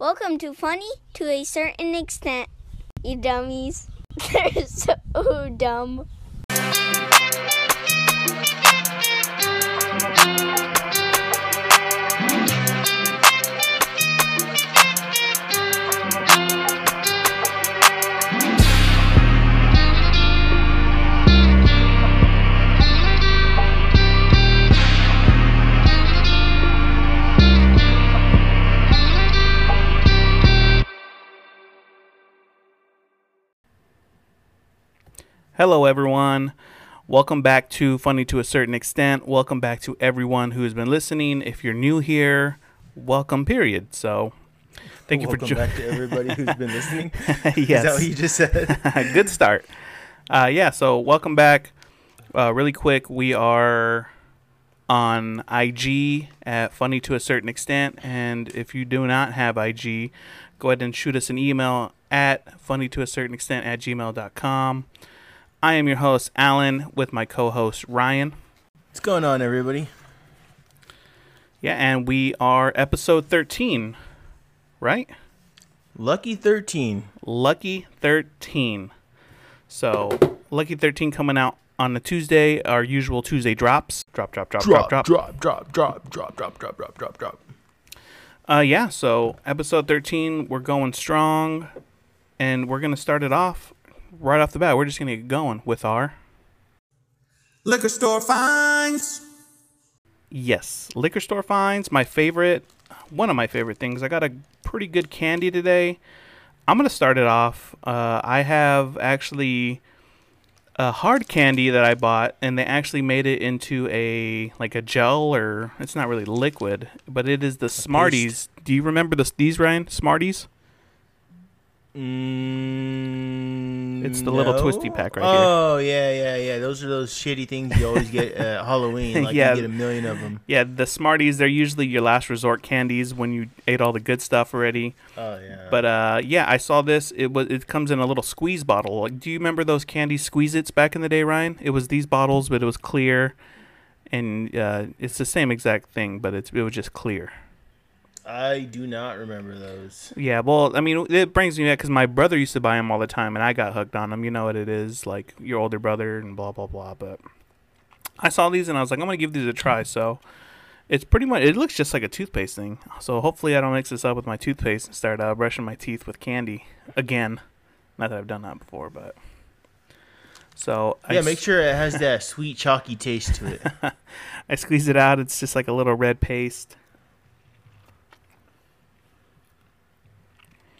Welcome to Funny to a certain extent, you dummies. They're so dumb. Hello, everyone. Welcome back to Funny to a Certain Extent. Welcome back to everyone who has been listening. If you're new here, welcome, period. So, thank you Welcome for joining. Welcome back to everybody who's been listening. joining. Is that what yes. you just said? Good start. Uh, yeah, so welcome back. Uh, really quick, we are on IG at Funny to a Certain Extent. And if you do not have IG, go ahead and shoot us an email at funny to a certain extent at gmail.com. I am your host, Alan, with my co host, Ryan. What's going on, everybody? Yeah, and we are episode 13, right? Lucky 13. Lucky 13. So, Lucky 13 coming out on a Tuesday, our usual Tuesday drops. Drop, drop, drop, drop, drop. drop, drop, drop, drop, drop, drop, drop, drop, drop. Uh, yeah, so episode 13, we're going strong, and we're going to start it off right off the bat. We're just going to get going with our, Liquor store finds. yes, liquor store finds. My favorite, one of my favorite things. I got a pretty good candy today. I'm going to start it off. Uh, I have actually a hard candy that I bought, and they actually made it into a like a gel, or it's not really liquid, but it is the Smarties. Do you remember this, these, Ryan? Smarties? Mm, It's the little twisty pack right here. Oh, yeah, yeah, yeah. Those are those shitty things you always get at Halloween. Like Yeah. you get a million of them. Yeah, the Smarties, they're usually your last resort candies when you ate all the good stuff already. Oh, yeah. But uh yeah, I saw this. It was it comes in a little squeeze bottle. Like, do you remember those candy squeeze its back in the day, Ryan? It was these bottles, but it was clear and uh, it's the same exact thing, but it's it was just clear. I do not remember those. Yeah, well, I mean, it brings me back because my brother used to buy them all the time, and I got hooked on them. You know what it is, like your older brother and blah blah blah. But I saw these and I was like, I'm gonna give these a try. So it's pretty much it looks just like a toothpaste thing. So hopefully I don't mix this up with my toothpaste and start uh, brushing my teeth with candy again. Not that I've done that before, but so I Yeah, s- make sure it has that sweet, chalky taste to it. I squeeze it out. It's just like a little red paste.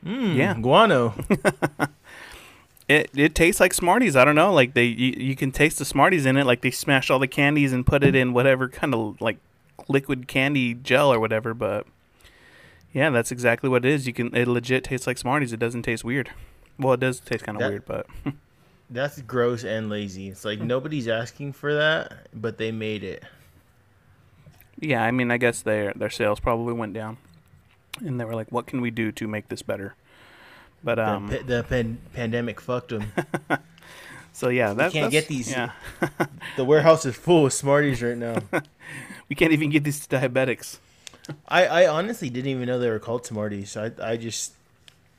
Mm, Yeah. Guano. It it tastes like Smarties. I don't know. Like they you, you can taste the Smarties in it. Like they smash all the candies and put it in whatever kind of like liquid candy gel or whatever. But yeah, that's exactly what it is. You can it legit tastes like Smarties. It doesn't taste weird. Well, it does taste kind of That- weird, but That's gross and lazy. It's like nobody's asking for that, but they made it. yeah. I mean, I guess their their sales probably went down, and they were like, "What can we do to make this better?" But The um, pa- the pan- pandemic fucked them. so yeah, that, can't that's- get these. Yeah, The warehouse is full of Smarties right now. we can't even get these to diabetics. I, I honestly didn't even know they were called Smarties. I I just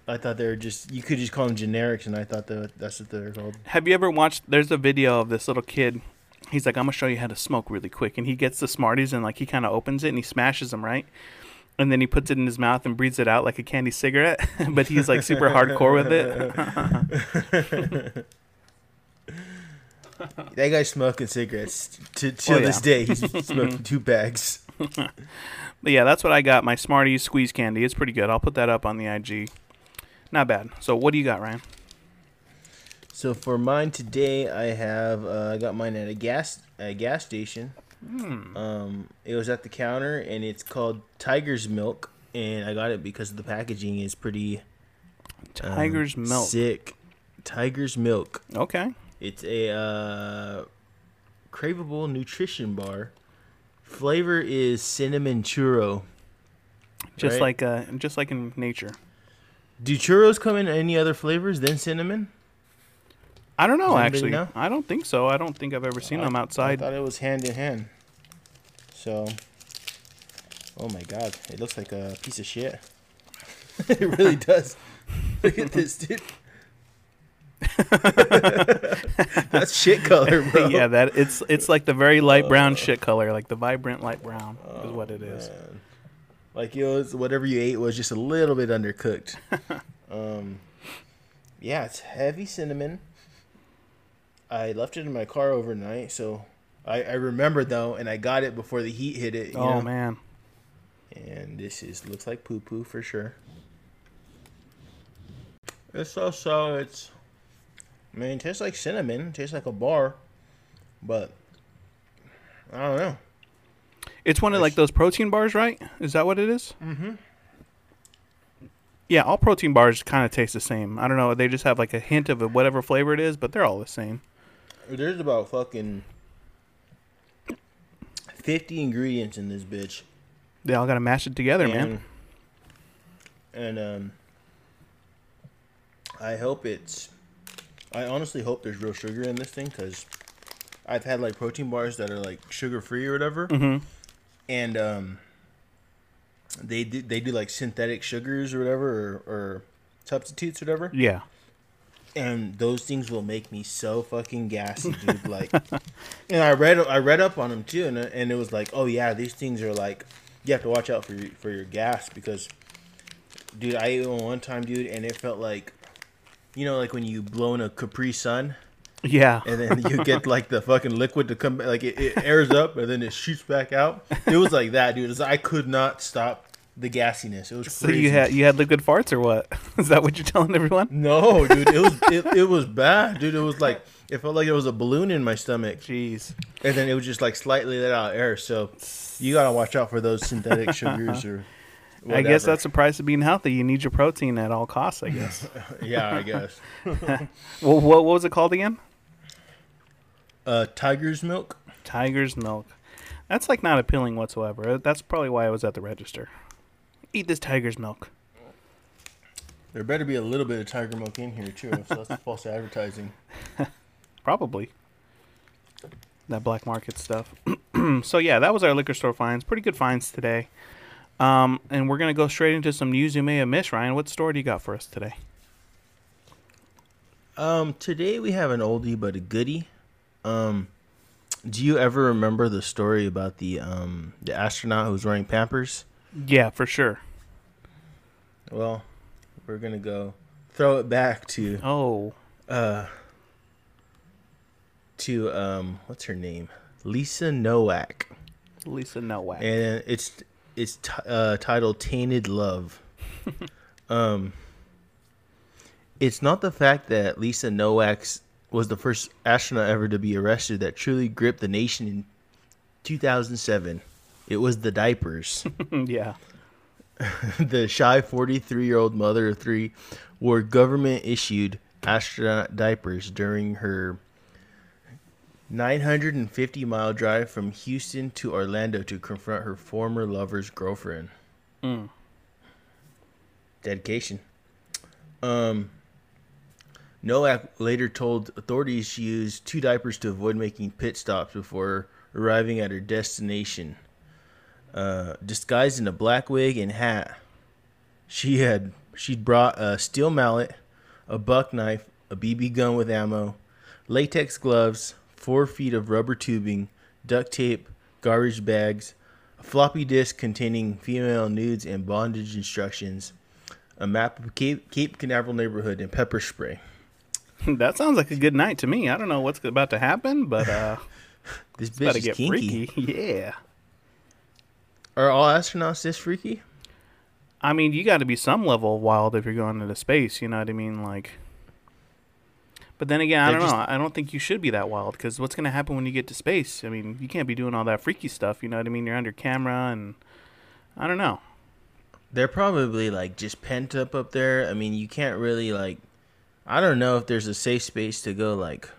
I thought they were just you could just call them generics, and I thought that that's what they're called. Have you ever watched? There's a video of this little kid. He's like, I'm gonna show you how to smoke really quick, and he gets the Smarties and like he kind of opens it and he smashes them right, and then he puts it in his mouth and breathes it out like a candy cigarette. but he's like super hardcore with it. That guy's smoking cigarettes to till Oh, yeah. this day. He's smoking two bags. But yeah, that's what I got. My Smarties squeeze candy. It's pretty good. I'll put that up on the IG. Not bad. So what do you got, Ryan? So for mine today, I have uh, I got mine at a gas a gas station. Hmm. Um, it was at the counter, and it's called Tiger's Milk, and I got it because the packaging is pretty um, Tiger's milk. sick. Tiger's Milk. Okay. It's a uh, craveable nutrition bar. Flavor is cinnamon churro. Just Right. like uh, just like in nature. Do churros come in any other flavors than cinnamon? I don't know actually. know? I don't think so. I don't think I've ever seen I- them I outside. thought it was hand in hand. So, oh my god, it looks like a piece of shit. it really does. Look at this, dude. That's shit color, bro. yeah, that it's it's like the very light brown shit color, like the vibrant light brown is what it is. Man. Like it was whatever you ate was just a little bit undercooked. um, yeah, it's heavy cinnamon. I left it in my car overnight, so I, I remember though, and I got it before the heat hit it. You Oh know? man, And this is looks like poo poo for sure. It's so so it's. I mean, it tastes like cinnamon. It tastes like a bar, but I don't know. it's one of like those protein bars, right? Is that what it is? Mm-hmm. Yeah, all protein bars kind of taste the same. I don't know. They just have like a hint of whatever flavor it is, but they're all the same. There's about fucking fifty ingredients in this bitch. They all got to mash it together, man. And um, I hope it's. I honestly hope there's real sugar in this thing because I've had like protein bars that are like sugar free or whatever, Mhm. and um, they do they do like synthetic sugars or whatever or, or substitutes or whatever, Yeah. And those things will make me so fucking gassy, dude. like, and I read I read up on them too, and uh, and it was like, oh yeah, these things are like you have to watch out for your, for your gas because, dude, I ate one one time, dude, and it felt like, you know, like when you blow in a Capri Sun Yeah. and then you get like the fucking liquid to come, like it, it airs up and then it shoots back out. It was like that, dude. I could not stop the gassiness. It was So crazy. you had you had liquid farts or what? Is that what you're telling everyone? no, dude. It was it, it was bad, dude. It was like it felt like there was a balloon in my stomach. Jeez. and then it was just like slightly let out air. So you gotta watch out for those synthetic sugars or. Whatever. I guess that's the price of being healthy. You need your protein at all costs, I guess. yeah, I guess. well, what, what was it called again? Uh, tiger's milk. Tiger's milk. That's like not appealing whatsoever. That's probably why I was at the register. Eat this tiger's milk. There better be a little bit of tiger milk in here too. So that's false advertising. Probably. That black market stuff. so yeah, that was our liquor store finds. Pretty good finds today. Um, and we're gonna go straight into some news you may have missed. Ryan, what story do you got for us today? Um, today we have an oldie but a goodie. Um, do you ever remember the story about the um the astronaut who was wearing Pampers? Yeah, for sure. Well, we're gonna go throw it back to Oh, uh to um what's her name? Lisa nowak. Lisa Nowak. and it's it's t- uh, titled tainted love. Um it's not the fact that lisa nowak was the first astronaut ever to be arrested that truly gripped the nation in 2007 it was the diapers yeah. the shy 43 year old mother of three wore government issued astronaut diapers during her 950 mile drive from Houston to Orlando to confront her former lover's girlfriend. Mm. Dedication. Um, Nowak later told authorities she used two diapers to avoid making pit stops before arriving at her destination. Uh, disguised in a black wig and hat, she had she'd brought a steel mallet, a buck knife, a BB gun with ammo, latex gloves, four feet of rubber tubing, duct tape, garbage bags, a floppy disk containing female nudes and bondage instructions, a map of Cape, Cape Canaveral neighborhood, and pepper spray. that sounds like a good night to me. I don't know what's about to happen, but uh, This bitch is get kinky. freaky. Yeah. Are all astronauts this freaky? I mean, you got to be some level of wild if you're going into space. You know what I mean? Like, but then again, I don't know. I don't think you should be that wild because what's going to happen when you get to space? I mean, you can't be doing all that freaky stuff. You know what I mean? You're under camera, and I don't know. They're probably like just pent up up there. I mean, you can't really like. I don't know if there's a safe space to go like,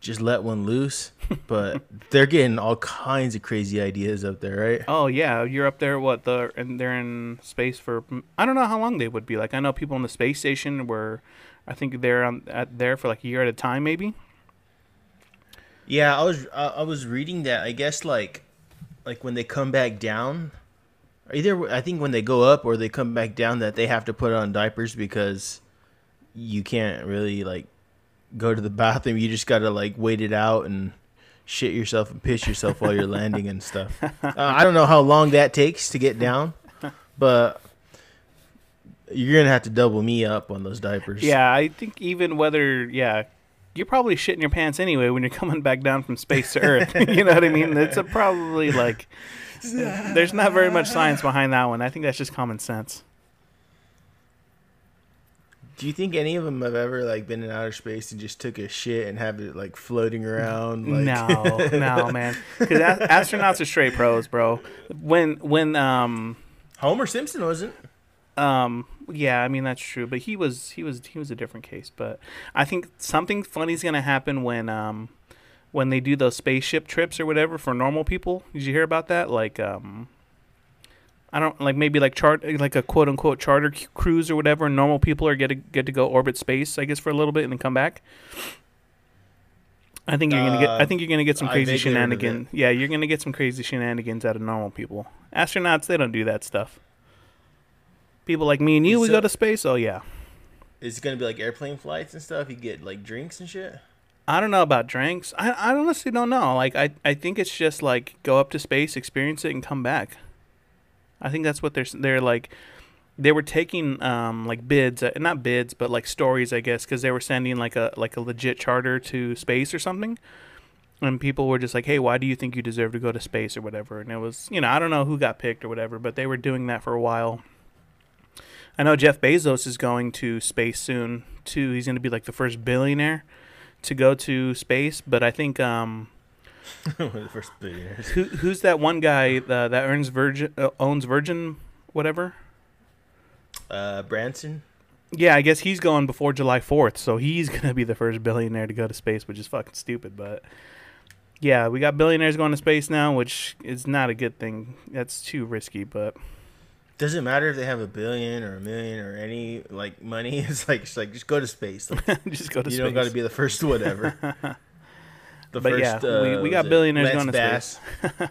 just let one loose. But they're getting all kinds of crazy ideas up there, right? Oh yeah, you're up there. What the? And they're in space for. I don't know how long they would be. Like I know people on the space station were, I think they're on at there for like a year at a time, maybe. Yeah, I was I, I was reading that. I guess like, like when they come back down, either I think when they go up or they come back down that they have to put on diapers because you can't really like go to the bathroom. You just gotta like wait it out and shit yourself and piss yourself while you're landing and stuff. Uh, I don't know how long that takes to get down, but you're gonna have to double me up on those diapers. Yeah, I think even whether yeah, you're probably shitting your pants anyway when you're coming back down from space to Earth. you know what I mean? It's a probably like there's not very much science behind that one. I think that's just common sense. Do you think any of them have ever like been in outer space and just took a shit and have it like floating around? Like... No, no, man. Because a- astronauts are straight pros, bro. When when um Homer Simpson wasn't. um yeah, I mean that's true, but he was he was he was a different case. But I think something funny's gonna happen when um when they do those spaceship trips or whatever for normal people. Did you hear about that? Like um. I don't like maybe like chart like a quote unquote charter c- cruise or whatever. Normal people are get to get to go orbit space, I guess, for a little bit and then come back. I think you're gonna get. I Uh, think you're gonna get some crazy vaguely heard of it. shenanigans. Yeah, you're gonna get some crazy shenanigans out of normal people. Astronauts, they don't do that stuff. People like me and you, we go to space. Oh yeah. Is it gonna be like airplane flights and stuff? You get like drinks and shit. I don't know about drinks. I I honestly don't know. Like I I think it's just like go up to space, experience it, and come back. I think that's what they're they're like. They were taking um like bids, uh, not bids, but like stories, I guess, because they were sending like a like a legit charter to space or something. And people were just like, "Hey, why do you think you deserve to go to space or whatever?" And it was, you know, I don't know who got picked or whatever, but they were doing that for a while. I know Jeff Bezos is going to space soon too. He's going to be like the first billionaire to go to space, but I think um One of the first billionaires. who who's that one guy uh, that earns Virgin uh, owns Virgin whatever? Uh, Branson. Yeah, I guess he's going before July 4th, so he's going to be the first billionaire to go to space, which is fucking stupid, but yeah, we got billionaires going to space now, which is not a good thing. That's too risky, but Doesn't matter if they have a billion or a million or any like money. It's like it's like just go to space. Like, just go to you space. don't got to be the first whatever. The But yeah, we- we got billionaires going to space.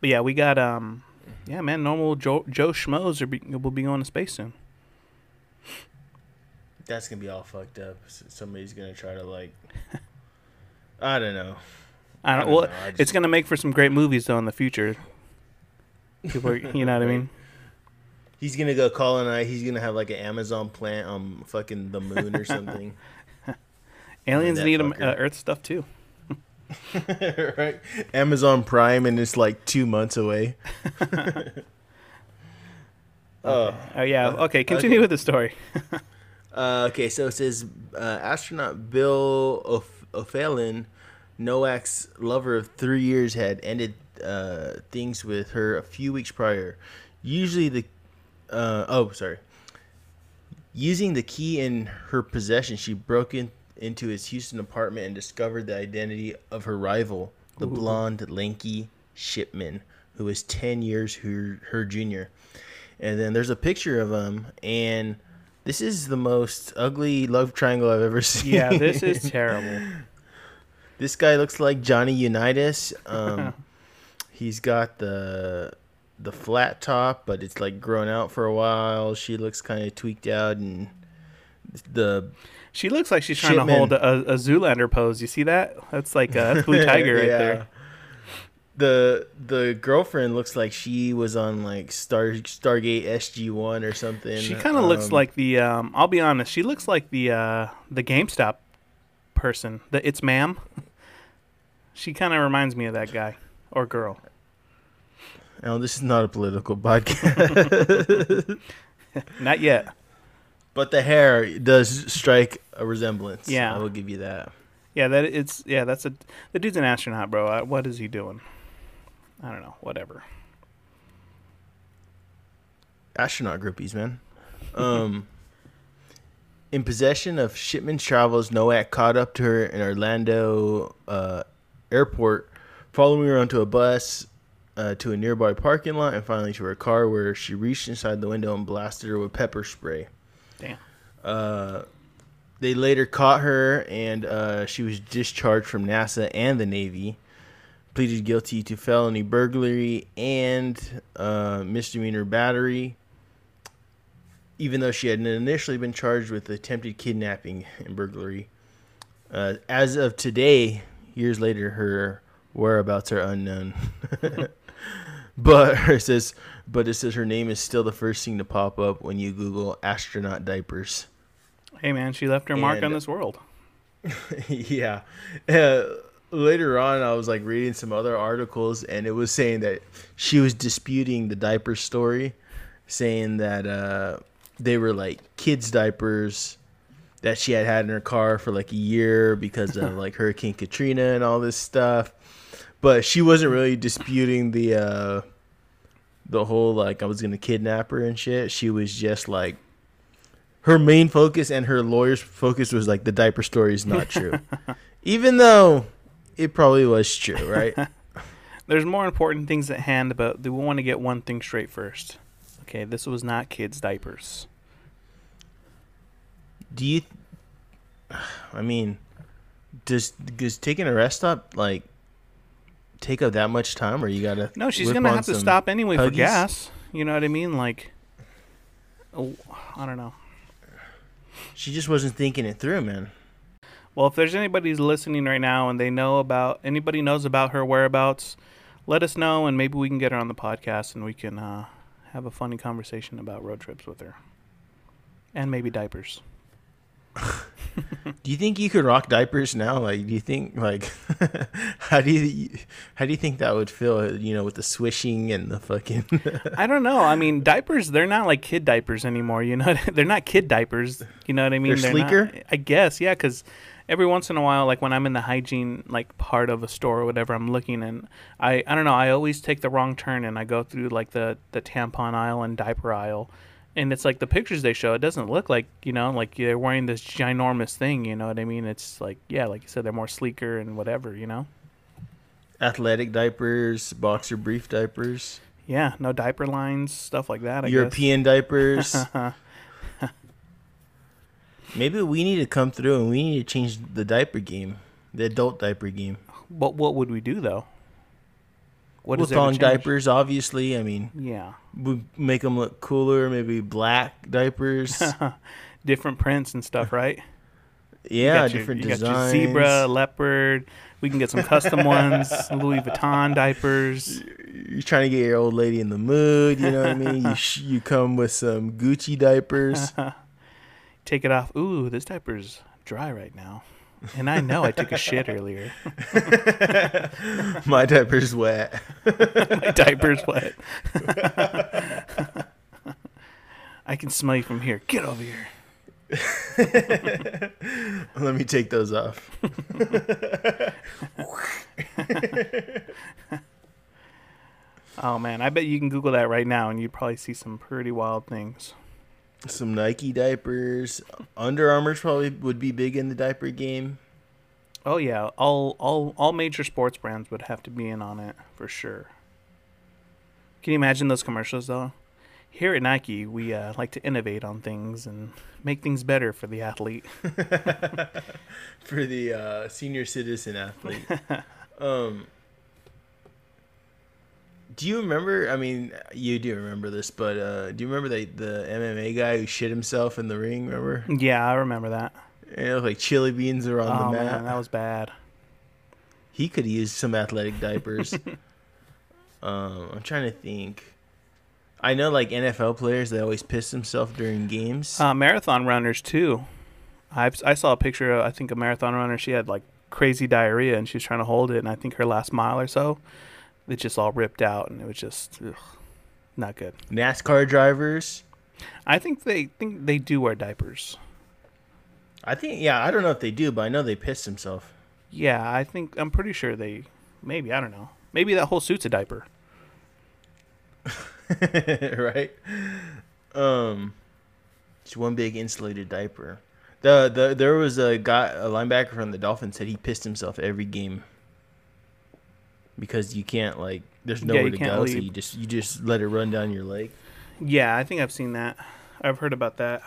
But yeah, we got um yeah, man, normal Joe Joe schmoes are be, will be going to space soon. That's gonna be all fucked up. Somebody's gonna try to like. I don't know. I don't, I don't well, know, I it's going to make for some great movies though in the future. People are, you know what I mean? He's gonna go colonize. He's gonna have like an Amazon plant on fucking the moon or something. Aliens need uh, Earth stuff too. right? Amazon Prime, and it's like two months away. oh, Oh yeah, okay, continue okay. with the story. Uh, okay, so it says uh, astronaut Bill O'F- O'Fallon, Nowak's lover of three years, had ended uh, things with her a few weeks prior. Usually the, uh, oh sorry, using the key in her possession, she broke in, into his Houston apartment and discovered the identity of her rival, the blonde, lanky Shipman, who was ten years her her junior. And then there's a picture of him, and this is the most ugly love triangle I've ever seen. Yeah, this is terrible. this guy looks like Johnny Unitas. Um, he's got the the flat top, but it's like grown out for a while. She looks kind of tweaked out, and the She looks like she's trying to hold a, a Zoolander pose. You see that? That's like a Blue Tiger right Yeah. there. The the girlfriend looks like she was on like Star Stargate SG One or something. She kind of looks Um, like the. Um, I'll be honest. She looks like the uh, the GameStop person. The it's ma'am. She kind of reminds me of that guy or girl. Oh, this is not a political podcast, Not yet. But the hair does strike a resemblance. Yeah. I will give you that. Yeah, that it's yeah. That's a the dude's an astronaut, bro. Uh, What is he doing? I don't know. Whatever. astronaut groupies, man. Um, in possession of Shipman's travels, Nowak caught up to her in Orlando uh, airport, following her onto a bus uh, to a nearby parking lot, and finally to her car, where she reached inside the window and blasted her with pepper spray. Damn. Uh, they later caught her, and uh, she was discharged from NASA and the Navy. pleaded guilty to felony burglary and uh, misdemeanor battery, even though she had initially been charged with attempted kidnapping and burglary. Uh, as of today, years later, her whereabouts are unknown. but it says, but it says her name is still the first thing to pop up when you Google astronaut diapers. Hey man, she left her mark on this world. yeah. Uh, later on, I was like reading some other articles, and it was saying that she was disputing the diaper story, saying that uh, they were like kids' diapers that she had had in her car for like a year because of like Hurricane Katrina and all this stuff. But she wasn't really disputing the uh, the whole like I was gonna kidnap her and shit. She was just like her main focus and her lawyer's focus was like the diaper story is not true, even though it probably was true, right? There's more important things at hand, but we want to get one thing straight first. Okay, this was not kids' diapers. Do you? I mean, does does taking a rest stop like take up that much time, or you gotta? No, she's gonna have to stop anyway for gas. You know what I mean? Like, oh, I don't know. She just wasn't thinking it through, man. Well, if there's anybody who's listening right now and they know about anybody knows about her whereabouts, let us know and maybe we can get her on the podcast and we can uh, have a funny conversation about road trips with her, and maybe diapers. Do you think you could rock diapers now? Like, do you think like how do you how do you think that would feel? You know, with the swishing and the fucking. I don't know. I mean, diapers, they're not like kid diapers anymore. You know, they're not kid diapers. You know what I mean? They're not- sleeker? I guess, yeah, because every once in a while, like when I'm in the hygiene like part of a store or whatever, I'm looking and I, I don't know, I always take the wrong turn and I go through like the, the tampon aisle and diaper aisle. And it's like the pictures they show, it doesn't look like, you know, like they're wearing this ginormous thing, you know what I mean? It's like, yeah, like you said, they're more sleeker and whatever, you know? athletic diapers, boxer brief diapers, Yeah, no diaper lines, stuff like that, I guess. European diapers. Maybe we need to come through and we need to change the diaper game, the adult diaper game. but what would we do though? What Well, does there thong diapers, obviously. I mean, Yeah, we make them look cooler. Maybe black diapers. different prints and stuff, right? You yeah, got your- different you designs. Got your zebra, leopard. We can get some custom ones. Louis Vuitton diapers. You're trying to get your old lady in the mood. You know what I mean? You sh- you come with some Gucci diapers. Take it off. Ooh, this diaper's dry right now, and I know I took a shit earlier. My diaper's wet. My diaper's wet. I can smell you from here. Get over here. Let me take those off. Oh man, I bet you can Google that right now, and you'd probably see some pretty wild things. Some Nike diapers. Under Armour's probably would be big in the diaper game. Oh yeah, all all all major sports brands would have to be in on it for sure. Can you imagine those commercials though? Here at Nike, we uh, like to innovate on things and make things better for the athlete. for the uh, senior citizen athlete. um, do you remember? I mean, you do remember this, but uh, do you remember the the MMA guy who shit himself in the ring? Remember? Yeah, I remember that. It looked like chili beans are on oh the mat. man, that was bad. He could use some athletic diapers. um, I'm trying to think. I know, like NFL players, they always piss themselves during games. Uh, marathon runners too. I've, I saw a picture. Of, I think a marathon runner. She had like crazy diarrhea, and she was trying to hold it. And I think her last mile or so, it just all ripped out, and it was just ugh, not good. NASCAR drivers. I think they think they do wear diapers. I think, yeah, I don't know if they do, but I know they piss themselves. Yeah, I think I'm pretty sure they. Maybe I don't know. Maybe that whole suit's a diaper. right? Um, it's one big insulated diaper. The the there was a guy, a linebacker from the Dolphins, said he pissed himself every game because you can't like there's nowhere you to go, so you just you just let it run down your leg. Yeah, I think I've seen that. I've heard about that.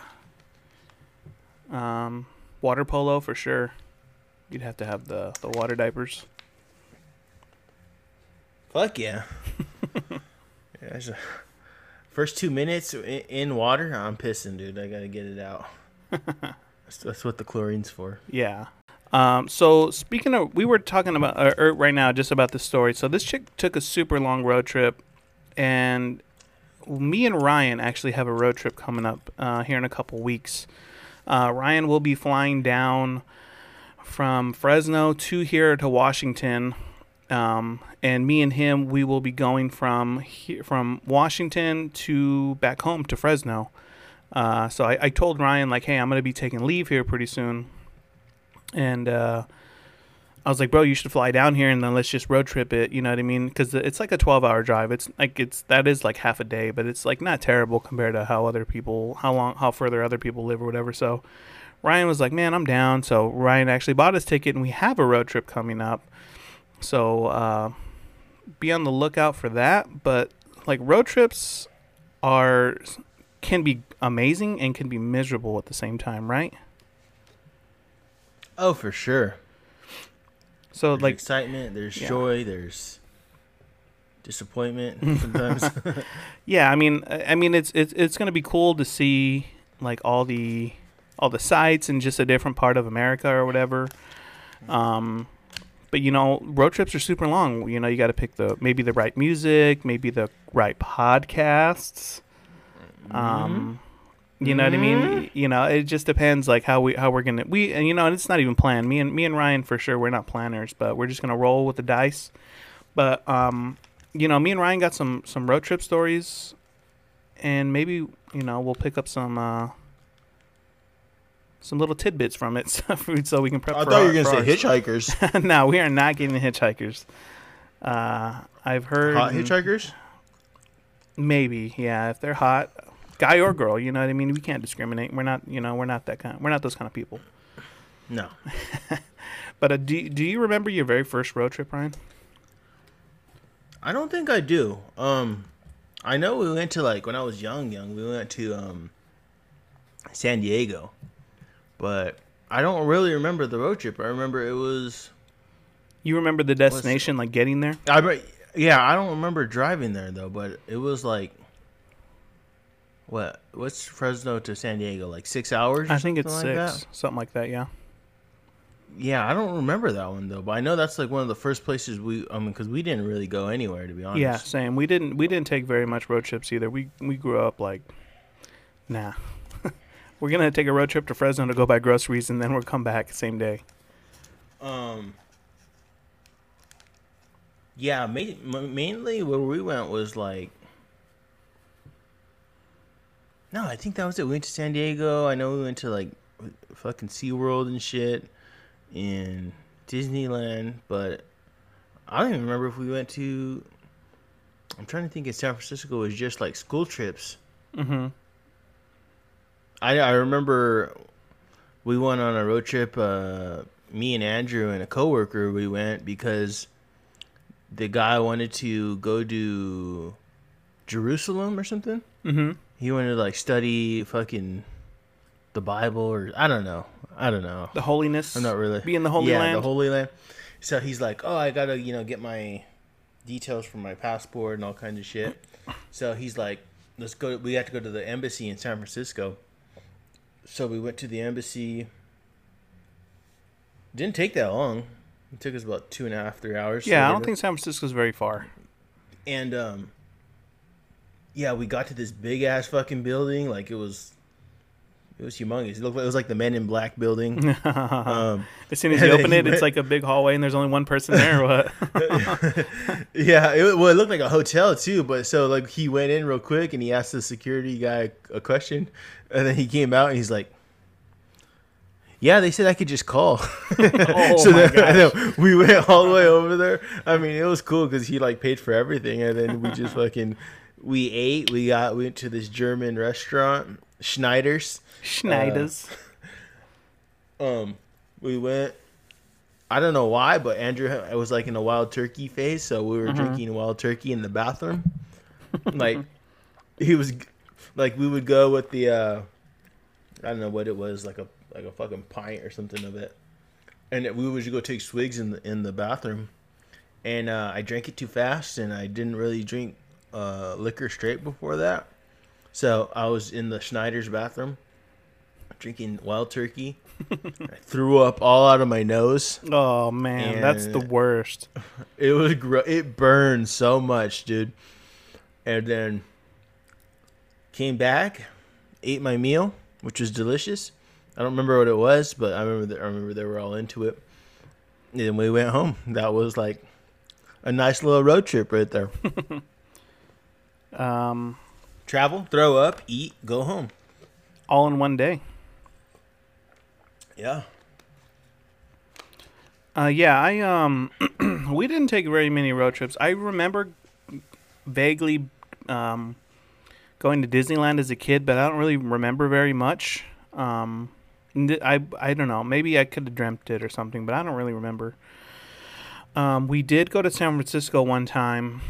Um, water polo for sure. You'd have to have the the water diapers. Fuck yeah. yeah a- first two minutes in, in water, I'm pissing, dude. I gotta get it out. that's, that's what the chlorine's for. Yeah. Um, so speaking of, we were talking about uh, er, right now just about the story. So this chick took a super long road trip, and me and Ryan actually have a road trip coming up uh, here in a couple weeks. Uh, Ryan will be flying down from Fresno to here to Washington, um, and me and him we will be going from here from Washington to back home to Fresno. Uh, so I, I told Ryan like, hey, I'm gonna be taking leave here pretty soon and uh, I was like, bro, you should fly down here and then let's just road trip it. You know what I mean? Because it's like a 12 hour drive. It's like it's that is like half a day, but it's like not terrible compared to how other people, how long, how further other people live or whatever. So Ryan was like, man, I'm down. So Ryan actually bought his ticket and we have a road trip coming up. So uh, be on the lookout for that. But like road trips are can be amazing and can be miserable at the same time, right? Oh, for sure. So There's like excitement, there's Yeah. joy, there's disappointment sometimes. Yeah, I mean, I mean, it's it's it's gonna be cool to see like all the all the sites in just a different part of America or whatever. Um, but you know, road trips are super long. You know, you got to pick the maybe the right music, maybe the right podcasts. Um, you know what I mean? You know, it just depends like how we how we're gonna we and you know, and it's not even planned. Me and me and Ryan for sure we're not planners, but we're just gonna roll with the dice. But um, you know, me and Ryan got some some road trip stories, and maybe you know we'll pick up some uh, some little tidbits from it, so so we can prep. I for thought you our- were gonna say hitchhikers. no, we are not getting hitchhikers. Uh, I've heard Hot hitchhikers? maybe yeah if they're hot, guy or girl. You know what I mean? We can't discriminate. We're not you know we're not that kind. We're not those kind of people. No. But uh, do do you remember your very first road trip, Ryan? I don't think I do. Um, I know we went to like when I was young, young. We went to um, San Diego, but I don't really remember the road trip. I remember it was. You remember the destination, like getting there? I yeah, I don't remember driving there though, but it was like. What? What's Fresno to San Diego? Like six hours? I think it's like six, that? something like that. Yeah. Yeah, I don't remember that one though, but I know that's like one of the first places we. I mean, because we didn't really go anywhere to be honest. Yeah, same. We didn't we didn't take very much road trips either. We we grew up like, nah. We're gonna take a road trip to Fresno to go buy groceries, and then we'll come back same day. Um. Yeah, ma- ma- mainly where we went was like. No, I think that was it. We went to San Diego. I know we went to like fucking SeaWorld and shit in Disneyland, but I don't even remember if we went to. I'm trying to think if San Francisco was just like school trips. Mm-hmm. I I remember we went on a road trip. Uh, me and Andrew and a coworker we went because the guy wanted to go to Jerusalem or something. Mm-hmm. He wanted to like study fucking the Bible or I don't know. I don't know. The holiness. I'm not really Be in the Holy yeah, Land. the Holy Land. So he's like, "Oh, I gotta you know get my details from my passport and all kinds of shit." So he's like, "Let's go." We have to go to the embassy in San Francisco. So we went to the embassy. Didn't take that long. It took us about two and a half, three hours. yeah, I don't think San Francisco's very far. And um, yeah, we got to this big ass fucking building. Like it was, it was humongous. It looked like it was like the Men in Black building. um, As soon as you open it, it's like a big hallway, and there's only one person there. What? Yeah, it, well, it looked like a hotel too. But so like he went in real quick and he asked the security guy a question, and then he came out and he's like, "Yeah, they said I could just call." Oh so my then, and then we went all the way over there. I mean, it was cool because he like paid for everything, and then we just fucking we ate. We got we went to this German restaurant, Schneider's. Schneiders. Um, we went. I don't know why, but Andrew ha- was like in a wild turkey phase, so we were drinking wild turkey in the bathroom. like he was, like we would go with the, uh I don't know what it was, like a like a fucking pint or something of it, and we would go take swigs in the in the bathroom, and uh, I drank it too fast, and I didn't really drink uh, liquor straight before that. So I was in the Schneider's bathroom drinking wild turkey. I threw up all out of my nose. Oh man, that's the worst. It was gro- it burned so much, dude. And then came back, ate my meal, which was delicious. I don't remember what it was, but I remember that I remember they were all into it. And then we went home. That was like a nice little road trip right there. Um, Travel, throw up, eat, go home. all in one day. Yeah. Uh, yeah, I um, we didn't take very many road trips. I remember vaguely um, going to Disneyland as a kid, but I don't really remember very much. Um, I I don't know. Maybe I could have dreamt it or something, but I don't really remember. Um, we did go to San Francisco one time.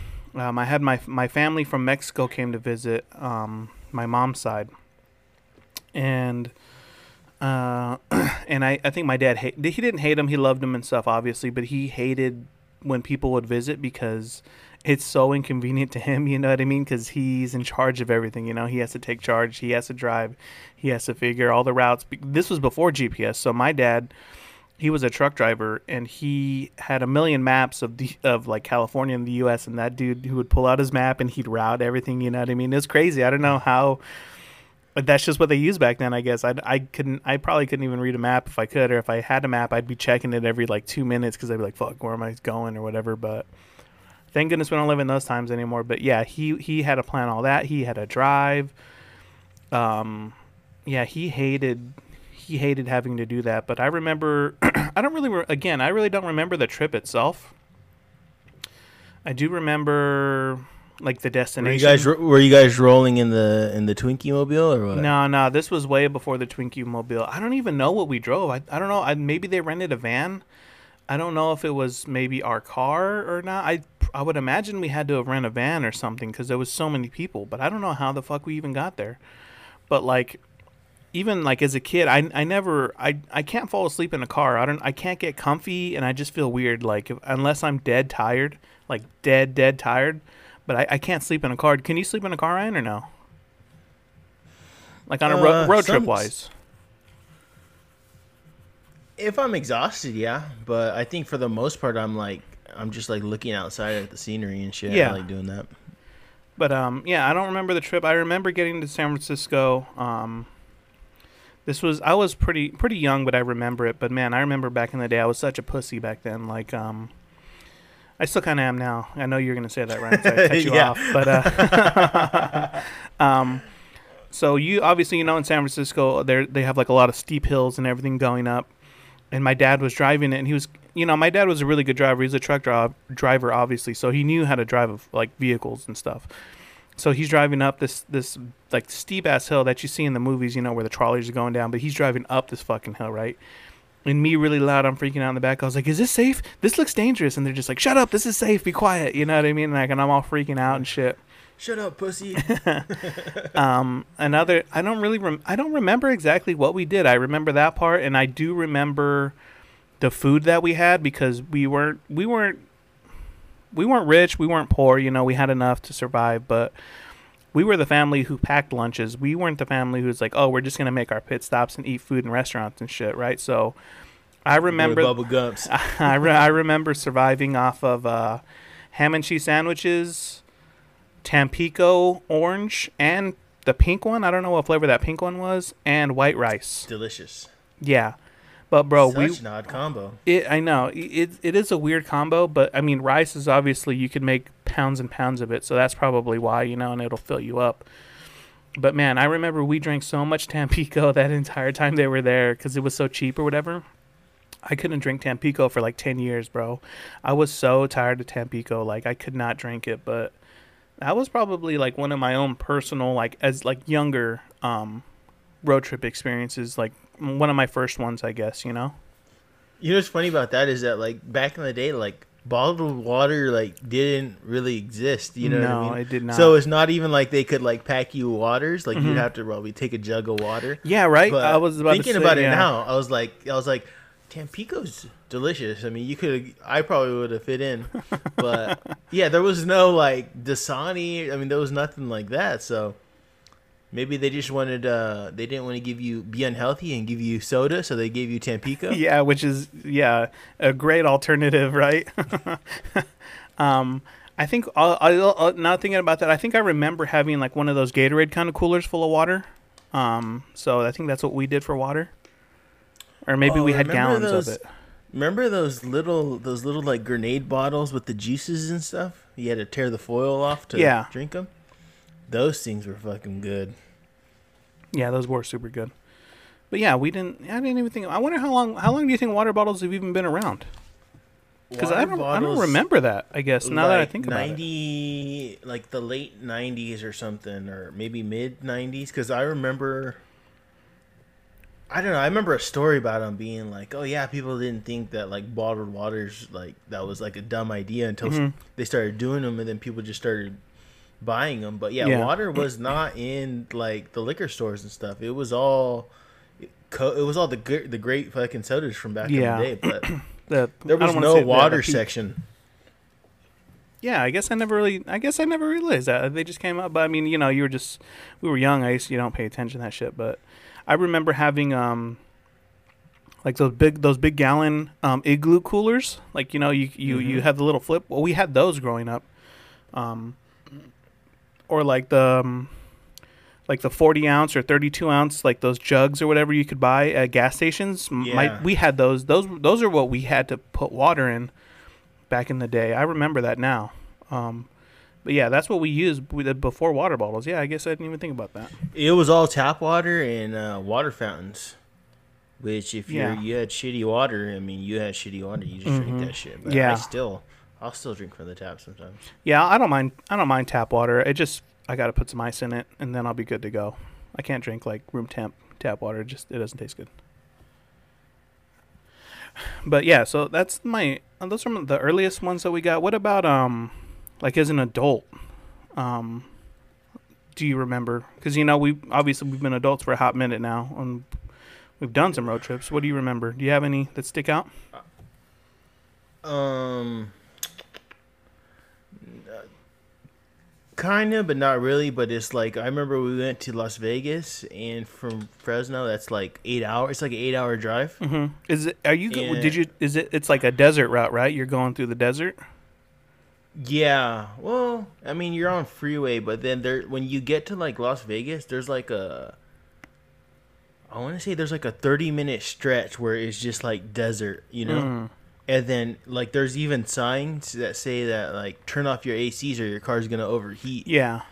Um, I had my my family from Mexico came to visit um, my mom's side, and uh, and I, I think my dad hate, he didn't hate him he loved him and stuff obviously but he hated when people would visit because it's so inconvenient to him you know what I mean? Because he's in charge of everything you know? He has to take charge he has to drive he has to figure all the routes this was before GPS so my dad he was a truck driver and he had a million maps of the of like California and the US and that dude who would pull out his map and he'd route everything you know what I mean it's crazy I don't know how but that's just what they used back then, I guess. I, I couldn't, I probably couldn't even read a map if I could, or if I had a map, I'd be checking it every like two minutes because I'd be like, "Fuck, where am I going?" or whatever. But thank goodness we don't live in those times anymore. But yeah, he he had to plan all that. He had to drive. Um, yeah, he hated he hated having to do that. But I remember, I don't really, re- again, I really don't remember the trip itself. I do remember like the Were destination. you guys were you guys rolling in the in the Twinkie mobile or what? No, no, this was way before the Twinkie Mobile. I don't even know what we drove. I, I don't know. I, maybe they rented a van. I don't know if it was maybe our car or not. I I would imagine we had to have rent a van or something because there was so many people. But I don't know how the fuck we even got there. But like, even like as a kid, I I never I I can't fall asleep in a car. I don't I can't get comfy and I just feel weird. Like if, unless I'm dead tired, like dead dead tired. But I, I can't sleep in a car. Can you sleep in a car, Ryan, or no? Like on a ro- Uh, road trip wise. If I'm exhausted, yeah, but I think for the most part, I'm like I'm just like looking outside at the scenery and shit. Yeah. I like doing that. But um, yeah, I don't remember the trip. I remember getting to San Francisco. Um, this was I was pretty pretty young, but I remember it. But man, I remember back in the day, I was such a pussy back then. Like um, I still kind of am now. I know you're gonna say that, right? So I cut you Yeah. off, but uh, um, so you obviously you know in San Francisco, they they have like a lot of steep hills and everything going up. And my dad was driving it, and he was, you know, my dad was a really good driver. He was a truck dri- driver, obviously, so he knew how to drive like vehicles and stuff. So he's driving up this this like steep ass hill that you see in the movies, you know, where the trolleys are going down. But he's driving up this fucking hill, right? And me really loud, I'm freaking out in the back. I was like, "Is this safe? This looks dangerous." And they're just like, "Shut up! This is safe. Be quiet." You know what I mean? Like, and I'm all freaking out and shit. Shut up, pussy. Um, another, I don't really, rem- I don't remember exactly what we did. I remember that part, and I do remember the food that we had because we weren't, we weren't, we weren't rich, we weren't poor. You know, we had enough to survive, but we were the family who packed lunches. We weren't the family who's like, oh, we're just gonna make our pit stops and eat food in restaurants and shit, right? So, I remember Bubba Gumps. I, re- I remember surviving off of uh, ham and cheese sandwiches, Tampico orange, and the pink one. I don't know what flavor that pink one was, and white rice. Delicious. Yeah, but bro, we Such an odd combo. it I know it, it it is a weird combo, but I mean rice is obviously you can make pounds and pounds of it, so that's probably why you know, and it'll fill you up. But man, I remember we drank so much Tampico that entire time they were there because it was so cheap or whatever. I couldn't drink Tampico for like ten years, bro. I was so tired of Tampico, like I could not drink it. But that was probably like one of my own personal, like as like younger um, road trip experiences, like one of my first ones, I guess. You know. You know what's funny about that is that like back in the day, like bottled water like didn't really exist. You know no, what I mean? it did not. So it's not even like they could like pack you waters. Like Mhm. you'd have to probably take a jug of water. Yeah, right. But I was about thinking to say, about yeah. it now. I was like, I was like, Tampico's delicious. I mean, you could. I probably would have fit in, but yeah, there was no like Dasani. I mean, there was nothing like that. So maybe they just wanted. uh They didn't want to give you be unhealthy and give you soda, so they gave you Tampico. Yeah, which is yeah a great alternative, right? um, I think I, I, now thinking about that, I think I remember having like one of those Gatorade kind of coolers full of water. Um, so I think that's what we did for water, or maybe Oh, we had gallons those- of it. Remember those little those little like grenade bottles with the juices and stuff? You had to tear the foil off to Yeah. drink them. Those things were fucking good. Yeah, those were super good. But yeah, we didn't. I didn't even think. I wonder how long. How long do you think water bottles have even been around? Because I don't. I don't remember that. I guess now that I like, think about it. 90 like the late 90s or something or maybe mid 90s because i remember i don't know i remember a story about them being like oh yeah people didn't think that like bottled waters like that was like a dumb idea until Mhm. they started doing them and then people just started buying them but yeah, Yeah. water was not in like the liquor stores and stuff it was all it was all the good the great fucking sodas from back Yeah. in the day but The- there was no water section Yeah, I guess I never really. I guess I never realized that they just came up. But I mean, you know, you were just we were young. I guess you don't pay attention to that shit. But I remember having um like those big those big gallon um igloo coolers. Like you know, you you you Mhm. have the little flip. Well, we had those growing up. Um, or like the. Um, like the 40 ounce or 32 ounce like those jugs or whatever you could buy at gas stations my, Yeah. we had those those those are what we had to put water in back in the day i remember that now um, but yeah that's what we used with before water bottles yeah i guess i didn't even think about that It was all tap water and uh, water fountains. Which, if you Yeah. you had shitty water, I mean, you had shitty water. You just Mhm. drink that shit. But Yeah. I still, I'll still drink from the tap sometimes. yeah i don't mind i don't mind tap water. It just i gotta put some ice in it and then i'll be good to go. I can't drink like room temp tap water. It just it doesn't taste good. But yeah so that's my uh, those are the earliest ones that we got. What about um like as an adult um do you remember? Because you know we obviously we've been adults for a hot minute now and we've done some road trips. What do you remember? Do you have any that stick out? Um, kind of, but not really. But it's like I remember we went to Las Vegas, and from Fresno, that's like eight hours. It's like an eight-hour drive. hmm is it are you Yeah. did you is it it's like a desert route right you're going through the desert Yeah. Well, I mean, you're on freeway, but then there when you get to like Las Vegas, there's like a I want to say there's like a 30 minute stretch where it's just like desert, you know? Mm. And then like there's even signs that say that like turn off your ACs or your car's going to overheat. yeah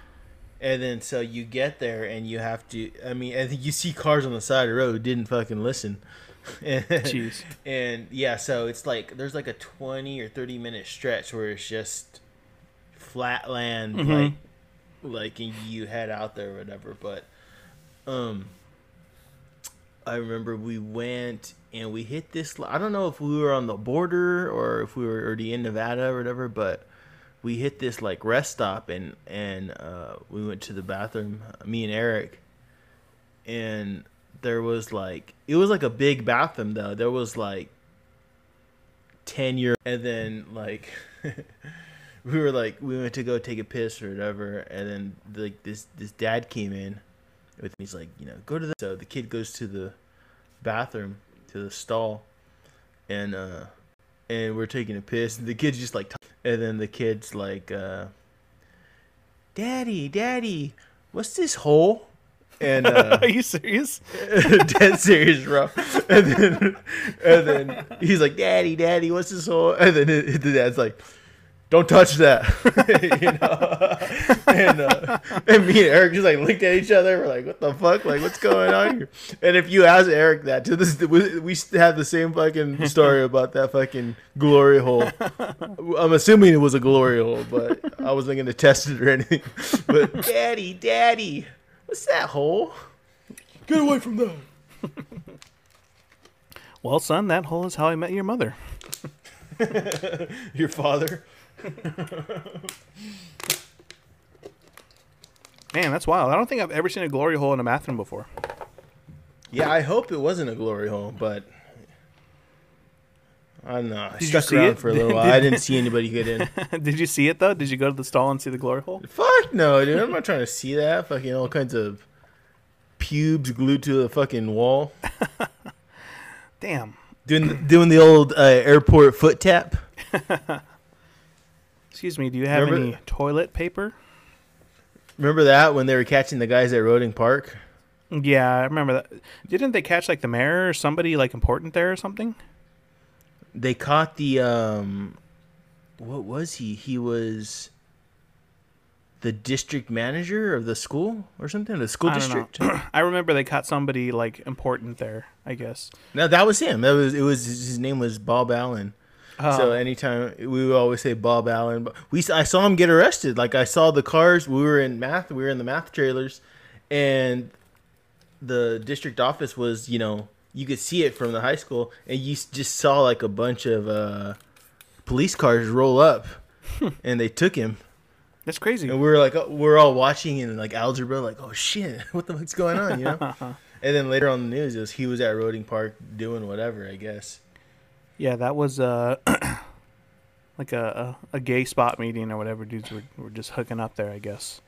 And then so you get there and you have to I mean, I think you see cars on the side of the road who didn't fucking listen. Jeez. And yeah, so it's like there's like a 20 or 30 minute stretch where it's just flat land Mhm. like like and you head out there or whatever, but um I remember we went and we hit this I don't know if we were on the border or if we were already in Nevada or whatever, but we hit this like rest stop and and uh, we went to the bathroom me and eric and there was like it was like a big bathroom though. There was like 10 year and then like we were like we went to go take a piss or whatever and then like this this dad came in with he's like you know go to the so the kid goes to the bathroom to the stall and uh and we're taking a piss and the kid's just like and then the kid's like uh daddy daddy what's this hole? And uh Are you serious? dead serious bro. And then and then he's like daddy daddy what's this hole? And then the dad's like don't touch that. You know? And uh, and me and eric just like looked at each other. We're like what the fuck? Like what's going on here? And if you ask eric that to this we, we have the same fucking story about that fucking glory hole. I'm assuming it was a glory hole but i wasn't gonna test it or anything. But daddy daddy what's that hole? Get away from that Well, son, that hole is how I met your mother. your father Man, that's wild. I don't think I've ever seen a glory hole in a bathroom before. Yeah, I hope it wasn't a glory hole, but I don't know. I Did you stuck see around it? for a little while. I didn't see anybody get in. Did you see it though? Did you go to the stall and see the glory hole? Fuck no, dude. I'm not trying to see that. Fucking all kinds of pubes glued to the fucking wall. Damn. Doing the, doing the old uh, airport foot tap. Excuse me. Do you have Remember- any toilet paper? Remember that when they were catching the guys at Roeding Park? Yeah, I remember that. Didn't they catch like the mayor or somebody like important there or something? They caught the um, what was he? He was the district manager of the school or something. The school I district. I remember they caught somebody like important there. I guess. No, that was him. That was it. Was his name was Bob Allen. So Oh. anytime we would always say Bob Allen, but we I saw him get arrested. Like I saw the cars. We were in math. We were in the math trailers, and the district office was you know you could see it from the high school, and you just saw like a bunch of uh, police cars roll up, and they took him. That's crazy. And we were like, oh, we're all watching in like algebra, like, oh shit, what the fuck's going on, you know? and then later on the news, it was he was at Roeding Park doing whatever, I guess. Yeah, that was uh like a, a a gay spot meeting or whatever. Dudes were were just hooking up there. I guess.